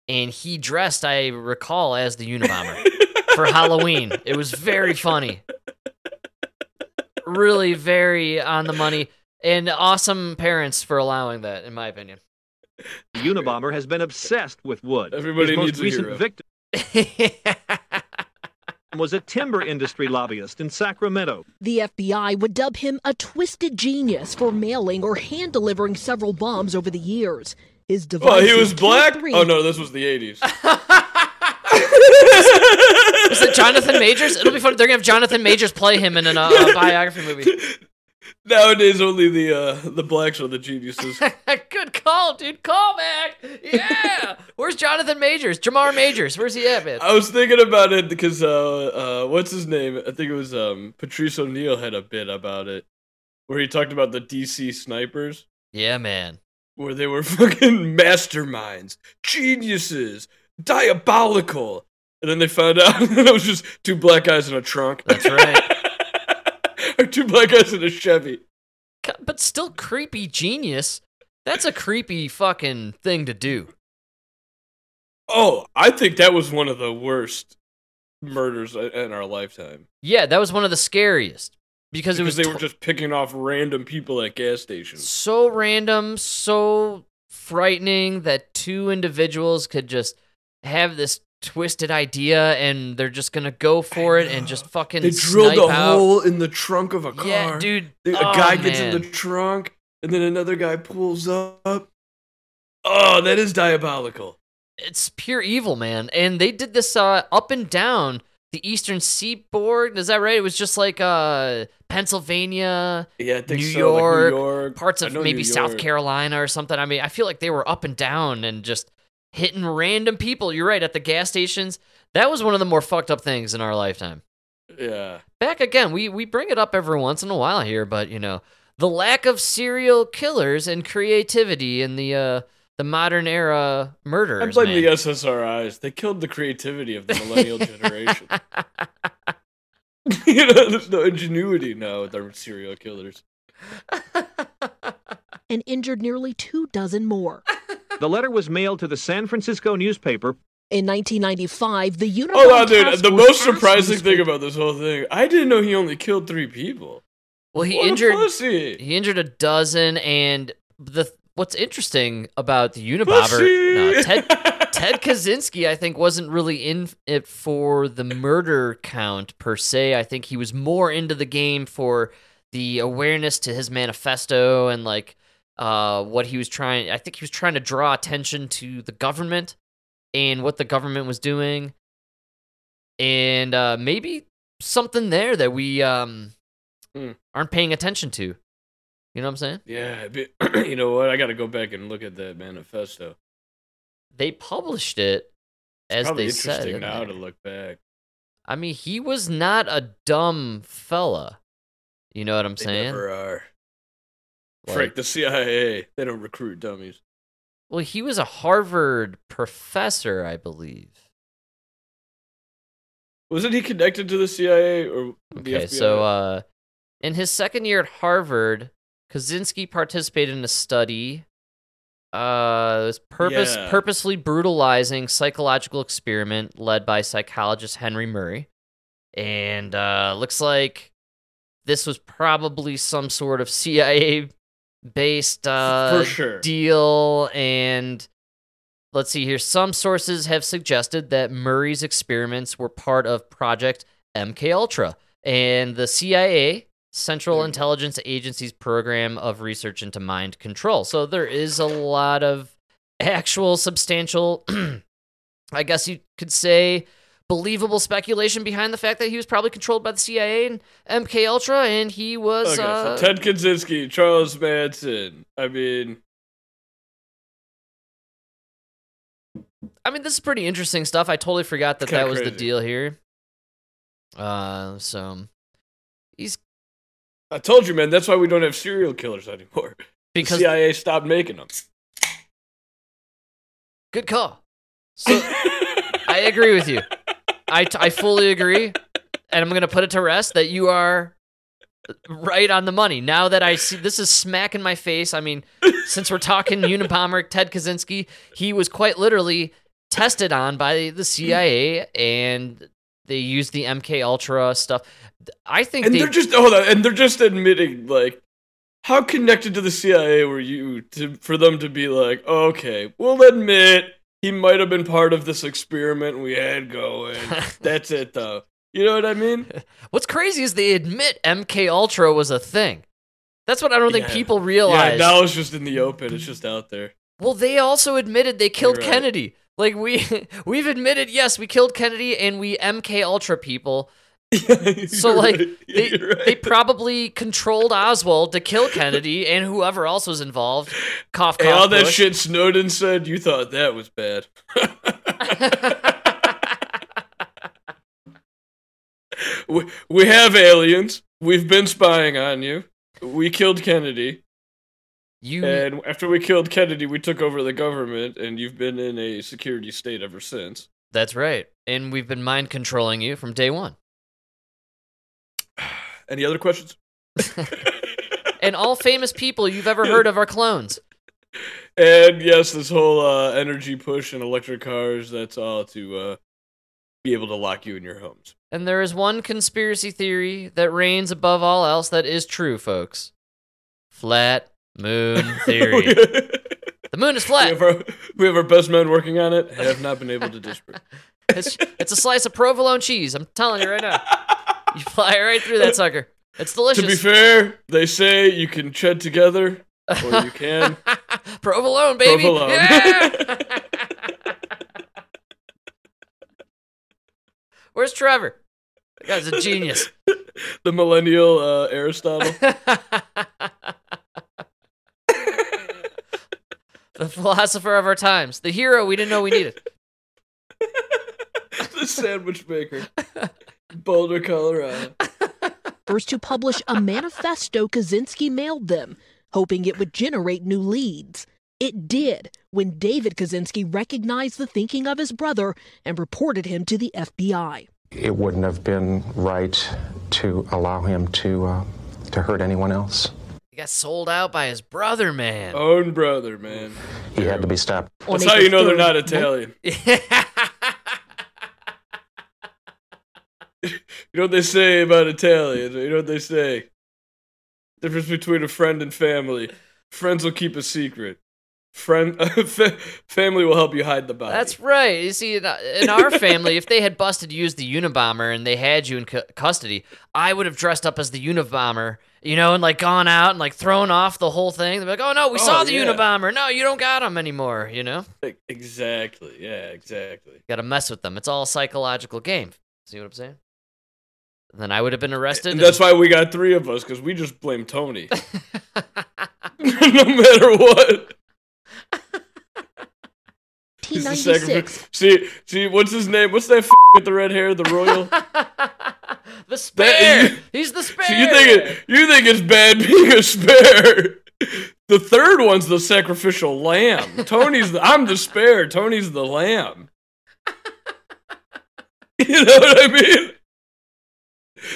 and he dressed, I recall, as the Unabomber [laughs] for Halloween. It was very funny, really very on the money, and awesome parents for allowing that, in my opinion. The Unabomber has been obsessed with wood. Everybody His most needs a recent hero. victim [laughs] was a timber industry lobbyist in Sacramento. The FBI would dub him a twisted genius for mailing or hand delivering several bombs over the years. His device Oh, he was black? K3 Oh no, this was the 80s. Was it Jonathan Majors? It'll be fun. They're gonna have Jonathan Majors play him in a uh, [laughs] biography movie. Nowadays, only the uh, the blacks are the geniuses. [laughs] Good call, dude. Call back. Yeah. Where's Jonathan Majors? Jamar Majors. Where's he at, man? I was thinking about it because uh, uh, what's his name? I think it was um, Patrice O'Neal had a bit about it where he talked about the DC snipers, Yeah, man. where they were [laughs] fucking masterminds, geniuses, diabolical, and then they found out [laughs] it was just two black guys in a trunk. That's right. [laughs] two black guys in a Chevy. But still creepy genius. That's a creepy fucking thing to do. Oh, I think that was one of the worst murders in our lifetime. Yeah, that was one of the scariest because it was they were just picking off random people at gas stations. so random, so frightening that two individuals could just have this twisted idea and they're just gonna go for it and just fucking They drilled a out. hole in the trunk of a car. Yeah, dude. A Oh, guy gets in the trunk, and then another guy pulls up. Oh, that is diabolical. It's pure evil, man. And they did this uh, up and down the eastern seaboard. Is that right? It was just like uh, Pennsylvania, Yeah, New, so, York, like New York. parts of maybe South Carolina or something. I mean, I feel like they were up and down and just hitting random people. You're right at the gas stations. That was one of the more fucked up things in our lifetime. Yeah. Back again, we we bring it up every once in a while here, but you know the lack of serial killers and creativity in the uh, the modern era murderers. I blame man. the SSRIs. They killed the creativity of the millennial [laughs] generation. you [laughs] know, [laughs] there's no ingenuity now with our serial killers. and injured nearly two dozen more. The letter was mailed to the San Francisco newspaper. In 1995, the Unabomber Hold on, oh, dude. The most surprising thing about this whole thing, I didn't know he only killed three people. Well, he What a injured pussy. he injured a dozen, and the what's interesting about the Unabomber, no, Ted [laughs] Ted Kaczynski, I think, wasn't really in it for the murder count per se. I think he was more into the game for the awareness to his manifesto and like uh, what he was trying. I think he was trying to draw attention to the government and what the government was doing, and uh, maybe something there that we um, Hmm. aren't paying attention to. You know what I'm saying? Yeah, [clears throat] you know what? I got to go back and look at that manifesto. They published it as Probably they said. interesting in now to look back. I mean, he was not a dumb fella. You know what I'm They saying? never are. Like- Frank, the CIA, they don't recruit dummies. Well, he was a Harvard professor, I believe. Wasn't he connected to the CIA or the Okay, FBI? so uh, in his second year at Harvard, Kaczynski participated in a study. Uh, was purpose Yeah. purposely brutalizing psychological experiment led by psychologist Henry Murray, and uh, looks like this was probably some sort of CIA based uh, For sure. deal. And let's see here. Some sources have suggested that Murray's experiments were part of Project MK Ultra and the CIA, Central Intelligence Agency's program of research into mind control. So there is a lot of actual substantial, [clears throat] I guess you could say, believable speculation behind the fact that he was probably controlled by the CIA and MK Ultra, and he was. Okay, uh, so Ted Kaczynski, Charles Manson. I mean, I mean, this is pretty interesting stuff. I totally forgot that that was the deal here. Uh, so he's I told you, man. That's why we don't have serial killers anymore. [laughs] Because- the CIA stopped making them. good call. So [laughs] I agree with you. I, I fully agree, and I'm gonna put it to rest that you are right on the money. Now that I see this is smack in my face. I mean, since we're talking [laughs] Unabomber, Ted Kaczynski, he was quite literally tested on by the CIA, and they used the MK Ultra stuff. I think And they they're just hold on, and they're just admitting like, how connected to the CIA were you to for them to be like, okay, we'll admit he might have been part of this experiment we had going. [laughs] That's it, though. You know what I mean? [laughs] What's crazy is they admit MK Ultra was a thing. That's what I don't think Yeah. people realize. Yeah, now it's just in the open. It's just out there. well, they also admitted they killed right. Kennedy. Like we [laughs] we've admitted, yes, we killed Kennedy and we MK Ultra people. So like right. they right. they probably controlled Oswald to kill Kennedy and whoever else was involved. Cough, cough. Hey, all that shit Snowden said, you thought that was bad. [laughs] we, we have aliens. We've been spying on you. We killed Kennedy. You And after we killed Kennedy, we took over the government, and you've been in a security state ever since. That's right. And we've been mind controlling you from day one. Any other questions? [laughs] And all famous people you've ever heard of are clones. And yes, this whole uh, energy push and electric cars, that's all to uh, be able to lock you in your homes. And there is one conspiracy theory that reigns above all else that is true, folks. Flat moon [laughs] theory. the moon is We flat. have, our, we have our best men working on it. Have not been able to disprove. [laughs] It's, it's a slice of provolone cheese. I'm telling you right now. You fly right through that sucker. It's delicious. To be fair, they say you can tread together, or you [laughs] can provolone, baby. Provolone. Yeah! [laughs] Where's Trevor? That guy's a genius. the millennial uh, Aristotle. [laughs] the philosopher of our times. The hero we didn't know we needed. the sandwich maker. Boulder, Colorado. [laughs] First to publish a manifesto Kaczynski mailed them, hoping it would generate new leads. It did when David Kaczynski recognized the thinking of his brother and reported him to the FBI. It wouldn't have been right to allow him to uh, to hurt anyone else. He got sold out by his brother, man. Own brother, man. He had to be stopped. That's how you know they're not Italian. [laughs] you know what they say about Italians? You know what they say? Difference between a friend and family. Friends will keep a secret. friend, [laughs] family will help you hide the body. That's right. You see, in, our family, if they had busted to use the Unabomber and they had you in cu- custody, I would have dressed up as the Unabomber, you know, and like gone out and like thrown off the whole thing. They'd be like, "Oh no, we Oh, saw the yeah. Unabomber. No, you don't got him anymore." You know, exactly. Yeah, exactly. got to mess with them. It's all a psychological game. See what I'm saying? And then I would have been arrested. And that's why we got three of us because we just blame Tony. [laughs] [laughs] no matter what. He's the sacrifice. See, see, what's his name? What's that f- with the red hair? The royal. [laughs] the spare. you- He's the spare. So you think it? You think it's bad being a spare? The third one's the sacrificial lamb. Tony's the. I'm the spare. Tony's the lamb. You know what I mean?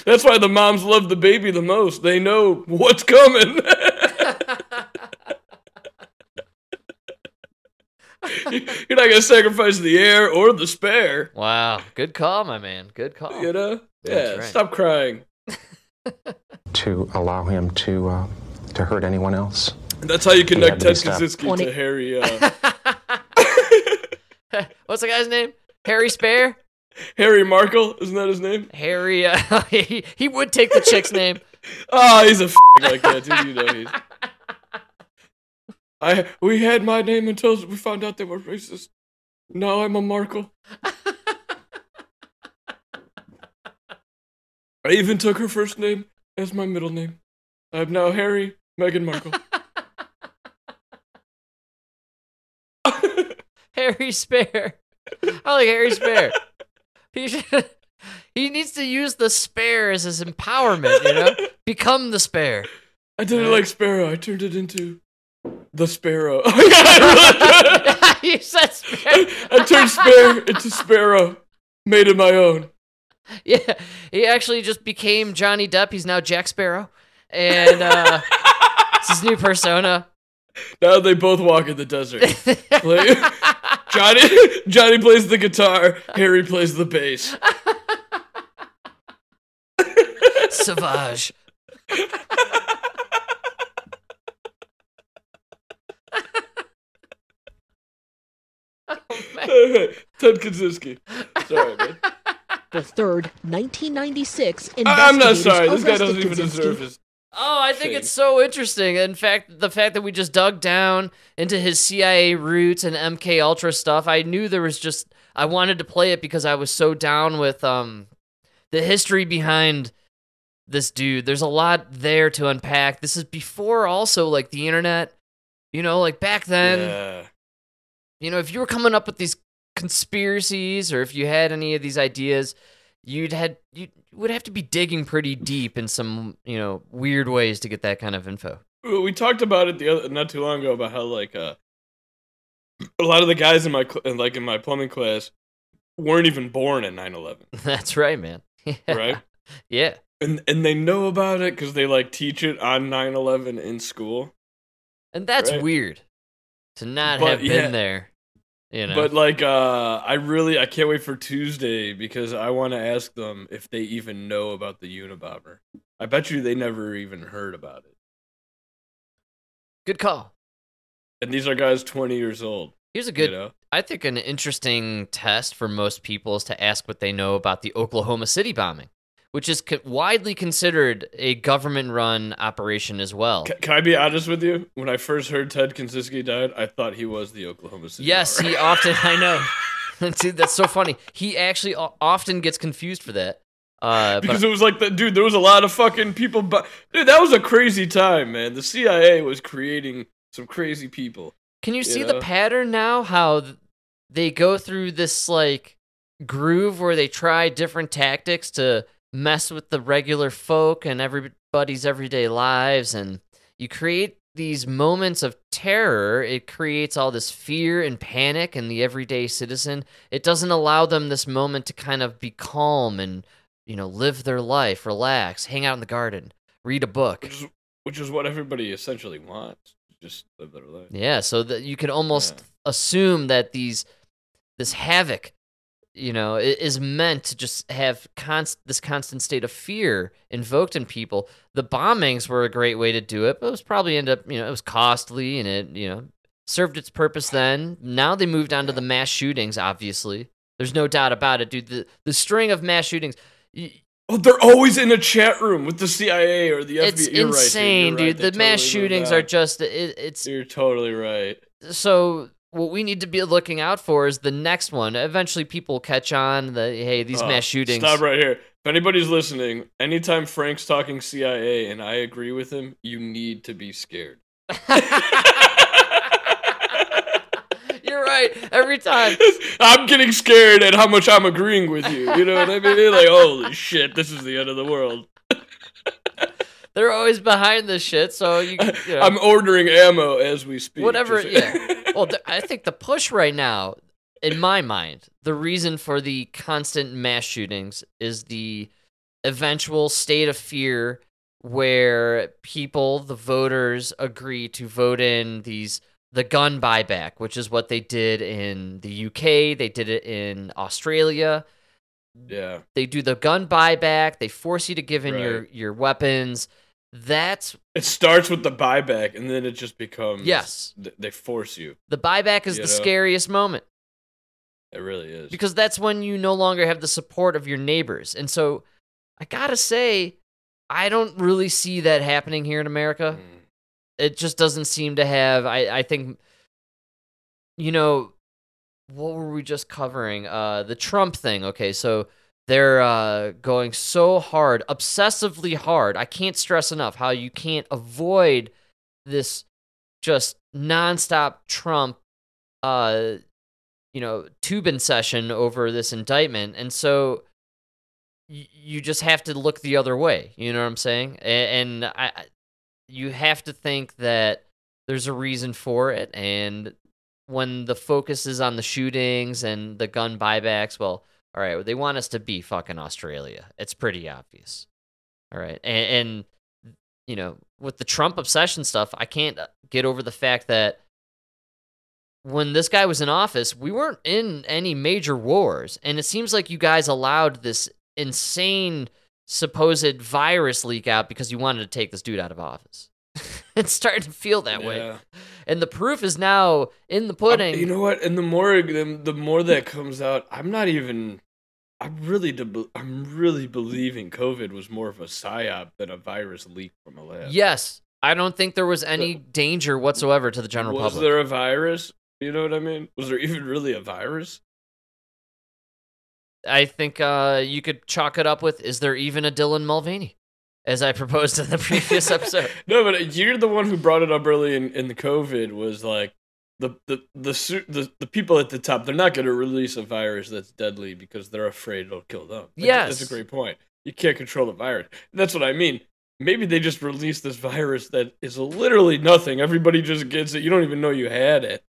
That's why the moms love the baby the most. They know what's coming. [laughs] You're not gonna sacrifice the heir or the spare. Wow, good call, my man. Good call. You know? That's Yeah. right. Stop crying. [laughs] to allow him to uh, to hurt anyone else. That's how you connect Ted to. Kaczynski Twenty- to Harry. Uh, [laughs] What's the guy's name? Harry Spare. Harry Markle, isn't that his name? Harry. Uh, [laughs] he he would take the chick's name. Oh, [laughs] he's a f- like that, dude. You know he's. I we had my name until we found out they were racist. Now I'm a Markle. I even took her first name as my middle name. I'm now Harry Meghan Markle. [laughs] Harry Spare. I like Harry Spare. He should, [laughs] he needs to use the spare as his empowerment. You know, [laughs] become the spare. I didn't like Sparrow. I turned it into the Sparrow. [laughs] you said spare. I turned Spare into Sparrow. Made it my own. Yeah, he actually just became Johnny Depp. He's now Jack Sparrow, and uh, it's his new persona. Now they both walk in the desert. Johnny [laughs] Johnny plays the guitar, Harry plays the bass. Savage. [laughs] Oh, Ted Kaczynski. Sorry, man. The third 1996 I- I'm not sorry. This guy doesn't even Kaczynski deserve his. Oh, I think it's so interesting. In fact, the fact that we just dug down into his CIA roots and MK Ultra stuff, I knew there was just I wanted to play it because I was so down with um the history behind this dude. There's a lot there to unpack. This is before also like the internet. You know, like back then, Yeah. you know, if you were coming up with these conspiracies or if you had any of these ideas, you'd had you would have to be digging pretty deep in some, you know, weird ways to get that kind of info. We talked about it the other not too long ago about how like uh a lot of the guys in my cl- in, like in my plumbing class weren't even born in 9/11, [laughs] That's right, man. [laughs] right? Yeah. And and they know about it cuz they like teach it on 9/11 in school. And that's Right. weird to not But, have yeah. been there. You know. But like uh I really I can't wait for Tuesday because I want to ask them if they even know about the Unabomber. I bet you they never even heard about it. Good call. And these are guys 20 years old. Here's a good, You know? I think, an interesting test for most people is to ask what they know about the Oklahoma City bombing, which is co- widely considered a government run operation as well. Can, can I be honest with you? When I first heard Ted Kaczynski died, I thought he was the Oklahoma City. yes, he often, [laughs] I know. [laughs] Dude, that's so funny. He actually often gets confused for that. Uh, because but it was like that, dude. There was a lot of fucking people. Bu- dude, that was a crazy time, man. The CIA was creating some crazy people. Can you see You the pattern now? How they go through this like groove where they try different tactics to mess with the regular folk and everybody's everyday lives, and you create these moments of terror. It creates all this fear and panic in the everyday citizen. It doesn't allow them this moment to kind of be calm and you know live their life, relax, hang out in the garden, read a book. which is which is what everybody essentially wants. Just live their life. Yeah, so that you can almost assume that these this havoc, you know, is meant to just have const- this constant state of fear invoked in people. The bombings were a great way to do it, but it was probably end up, you know, it was costly and it, you know, served its purpose then. Now they moved on to the mass shootings, obviously. There's no doubt about it, dude. The, the string of mass shootings. y- Oh, they're always in a chat room with the CIA or the FBI. It's You're right, insane, dude. You're right. dude. The They mass shootings are just it, it's You're totally right. so what we need to be looking out for is the next one. Eventually people catch on that hey, these Oh, mass shootings Stop right here. If anybody's listening, anytime Frank's talking CIA and I agree with him, you need to be scared. [laughs] [laughs] You're right. Every time. [laughs] I'm getting scared at how much I'm agreeing with you. You know what I mean? Like, holy shit, this is the end of the world. They're always behind this shit, so you, [laughs] you know, I'm ordering ammo as we speak. whatever yeah. [laughs] Well th- i think the push right now in my mind the reason for the constant mass shootings is the eventual state of fear where people the voters agree to vote in these the gun buyback which is what they did in the uk they did it in australia. Yeah. they do the gun buyback they force you to give in your your weapons that's It starts with the buyback and then it just becomes. Yes. th- They force you. the buyback is You the know? scariest moment It really is. because that's when you no longer have the support of your neighbors. And so I gotta say, I don't really see that happening here in America. Mm. It just doesn't seem to have. I, I think, you know, what were we just covering? Uh, the Trump thing. Okay, so they're uh, going so hard, obsessively hard. I can't stress enough how you can't avoid this just nonstop Trump uh you know tubing session over this indictment. And so y- you just have to look the other way. You know what i'm saying? And i I- you have to think that there's a reason for it. And when the focus is on the shootings and the gun buybacks well all right they want us to be fucking australia it's pretty obvious all right and, and you know with the trump obsession stuff i can't uh, get over the fact that when this guy was in office, we weren't in any major wars. And it seems like you guys allowed this insane supposed virus leak out because you wanted to take this dude out of office. [laughs] it's starting to feel that way. And the proof is now in the pudding. You know what? And the more the, the more that comes out, I'm not even. I'm really de- I'm really believing COVID was more of a psyop than a virus leak from a lab. yes, I don't think there was any danger whatsoever to the general was public. Was there a virus? You know what I mean? Was there even really a virus? I think uh, you could chalk it up with is there even a Dylan Mulvaney? As I proposed in the [laughs] previous episode. No, but you're the one who brought it up early in, in the COVID. Was like the the the the, the people at the top. They're not going to release a virus that's deadly because they're afraid it'll kill them. That's, Yes. that's a great point. You can't control the virus. That's what I mean. Maybe they just released this virus that is literally nothing. Everybody just gets it. You don't even know you had it.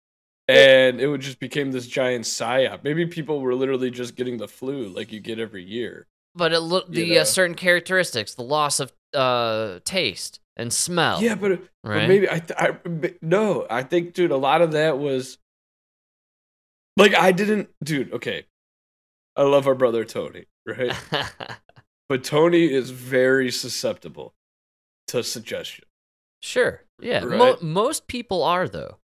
And it would just became this giant psyop. Maybe people were literally just getting the flu like you get every year. But it look You the know. uh, certain characteristics, the loss of uh, taste and smell. Yeah, but, but maybe I, th- I no, I think, dude, a lot of that was like I didn't, dude. Okay, I love our brother Tony, right? [laughs] but Tony is very susceptible to suggestion. sure. Yeah. Mo- most people are though.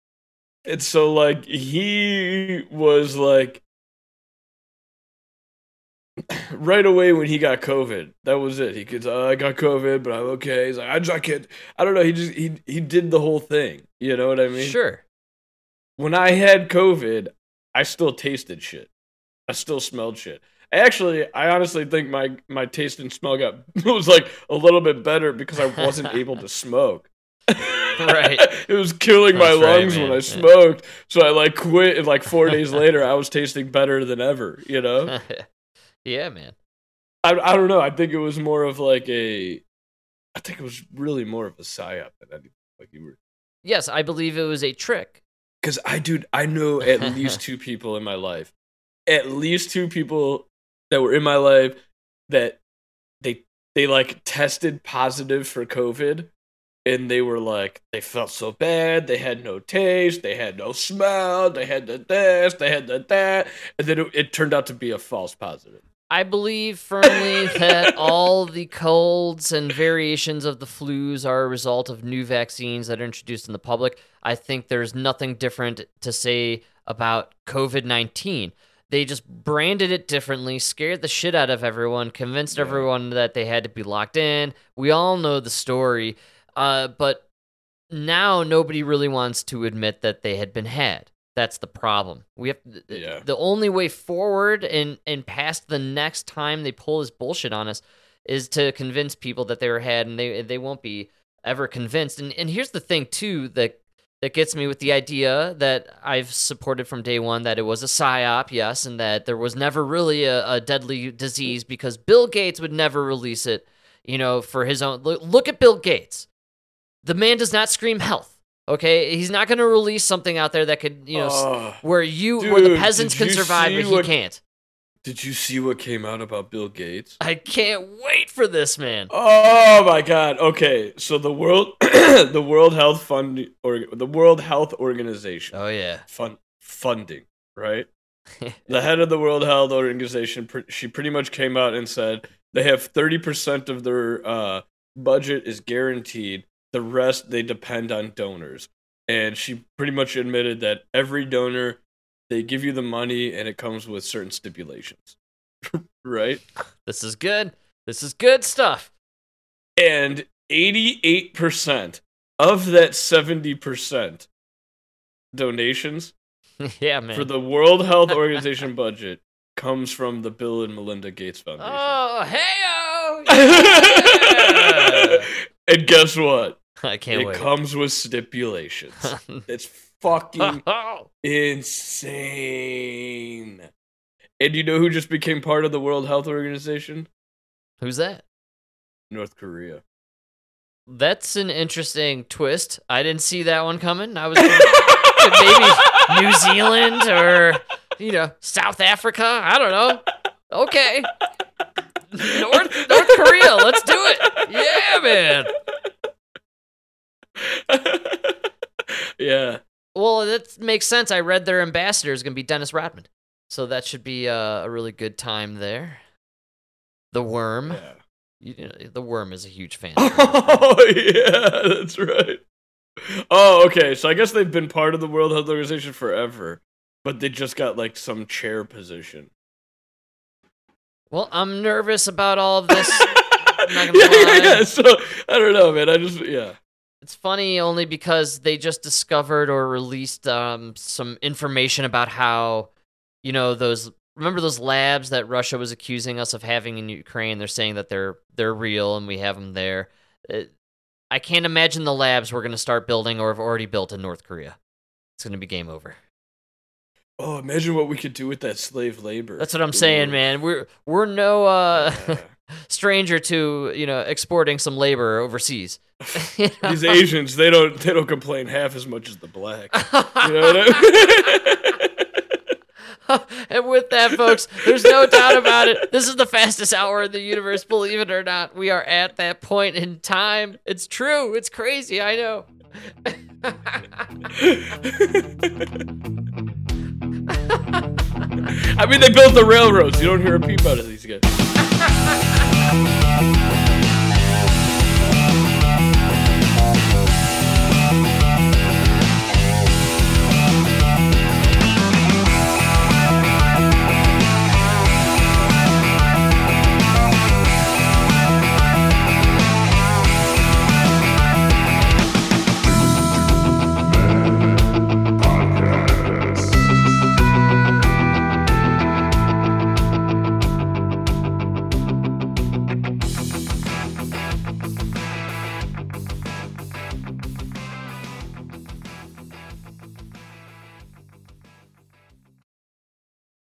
And so, like, he was like, right away when he got COVID, that was it. He could, uh, I got COVID, but I'm okay. He's like, I just, I can't, I don't know. He just, he, he did the whole thing. You know what I mean? Sure. When I had COVID, I still tasted shit. I still smelled shit. I Actually, I honestly think my my taste and smell got [laughs] was like a little bit better because I wasn't [laughs] able to smoke. right. [laughs] It was killing my That's right, lungs when man. I Yeah. smoked. So I like quit and like 4 days later I was tasting better than ever, you know? Yeah, man. I I don't know. I think it was more of like a I think it was really more of a psyop than anything like you were Yes, I believe it was a trick. Cuz I dude, I know at least [laughs] two people in my life. At least two people that were in my life that they they like tested positive for COVID and they were like they felt so bad, they had no taste, they had no smell, they had the this, they had the that, and then it, it turned out to be a false positive. I believe firmly that [laughs] all the colds and variations of the flus are a result of new vaccines that are introduced in the public. I think there's nothing different to say about COVID 19. They just branded it differently, scared the shit out of everyone, convinced everyone that they had to be locked in. We all know the story. Uh, but now nobody really wants to admit that they had been had. That's the problem. We have Yeah. the only way forward and and past the next time they pull this bullshit on us is to convince people that they were had, and they they won't be ever convinced. And and here's the thing too that that gets me with the idea that I've supported from day one that it was a psyop, yes, and that there was never really a, a deadly disease because Bill Gates would never release it, you know, for his own. Look, look at Bill Gates. The man does not scream health. Okay, he's not going to release something out there that could, you know, Oh, where you, where the peasants can survive, but he what- can't. Did you see what came out about Bill Gates? I can't wait for this, man. Oh my god. Okay, so the world [clears throat] the World Health Fund or the World Health Organization. Oh yeah. Fund funding, right? [laughs] the head of the World Health Organization she pretty much came out and said they have 30% of their uh budget is guaranteed. The rest they depend on donors. And she pretty much admitted that every donor they give you the money and it comes with certain stipulations. [laughs] right? This is good. This is good stuff. and 88% of that 70% donations [laughs] yeah, man. for the World Health [laughs] Organization budget comes from the Bill and Melinda Gates Foundation. Oh, hey and guess what? [laughs] I can't it wait. comes with stipulations. [laughs] it's fucking [laughs] oh. insane. And you know who just became part of the World Health Organization? Who's that? North Korea. That's an interesting twist. I didn't see that one coming. I was thinking maybe New Zealand or you know South Africa. I don't know. Okay, North North Korea. Let's do it. Yeah, man. [laughs] Yeah. Well, that makes sense. I read their ambassador is going to be Dennis Rodman, so that should be uh, a really good time there. The Worm. You know, the Worm is a huge fan. [laughs] Oh yeah, that's right. Oh, okay. So I guess they've been part of the World Health Organization forever, but they just got like some chair position. Well, I'm nervous about all of this. [laughs] I'm not gonna Yeah, yeah, yeah. So I don't know, man. I just yeah. It's funny only because they just discovered or released um, some information about how, you know, those remember those labs that Russia was accusing us of having in Ukraine. They're saying that they're they're real and we have them there. Uh, I can't imagine the labs we're going to start building or have already built in North Korea. It's going to be game over. Oh, imagine what we could do with that slave labor. That's what I'm saying, man. We're we're no uh, [laughs] stranger to you know exporting some labor overseas. [laughs] You know? These Asians, they don't they don't complain half as much as the black. You know what I mean? [laughs] and with that, folks, there's no doubt about it. This is the fastest hour in the universe, believe it or not. We are at that point in time. It's true. It's crazy. I know. [laughs] I mean, they built the railroads. You don't hear a peep out of these Thank you.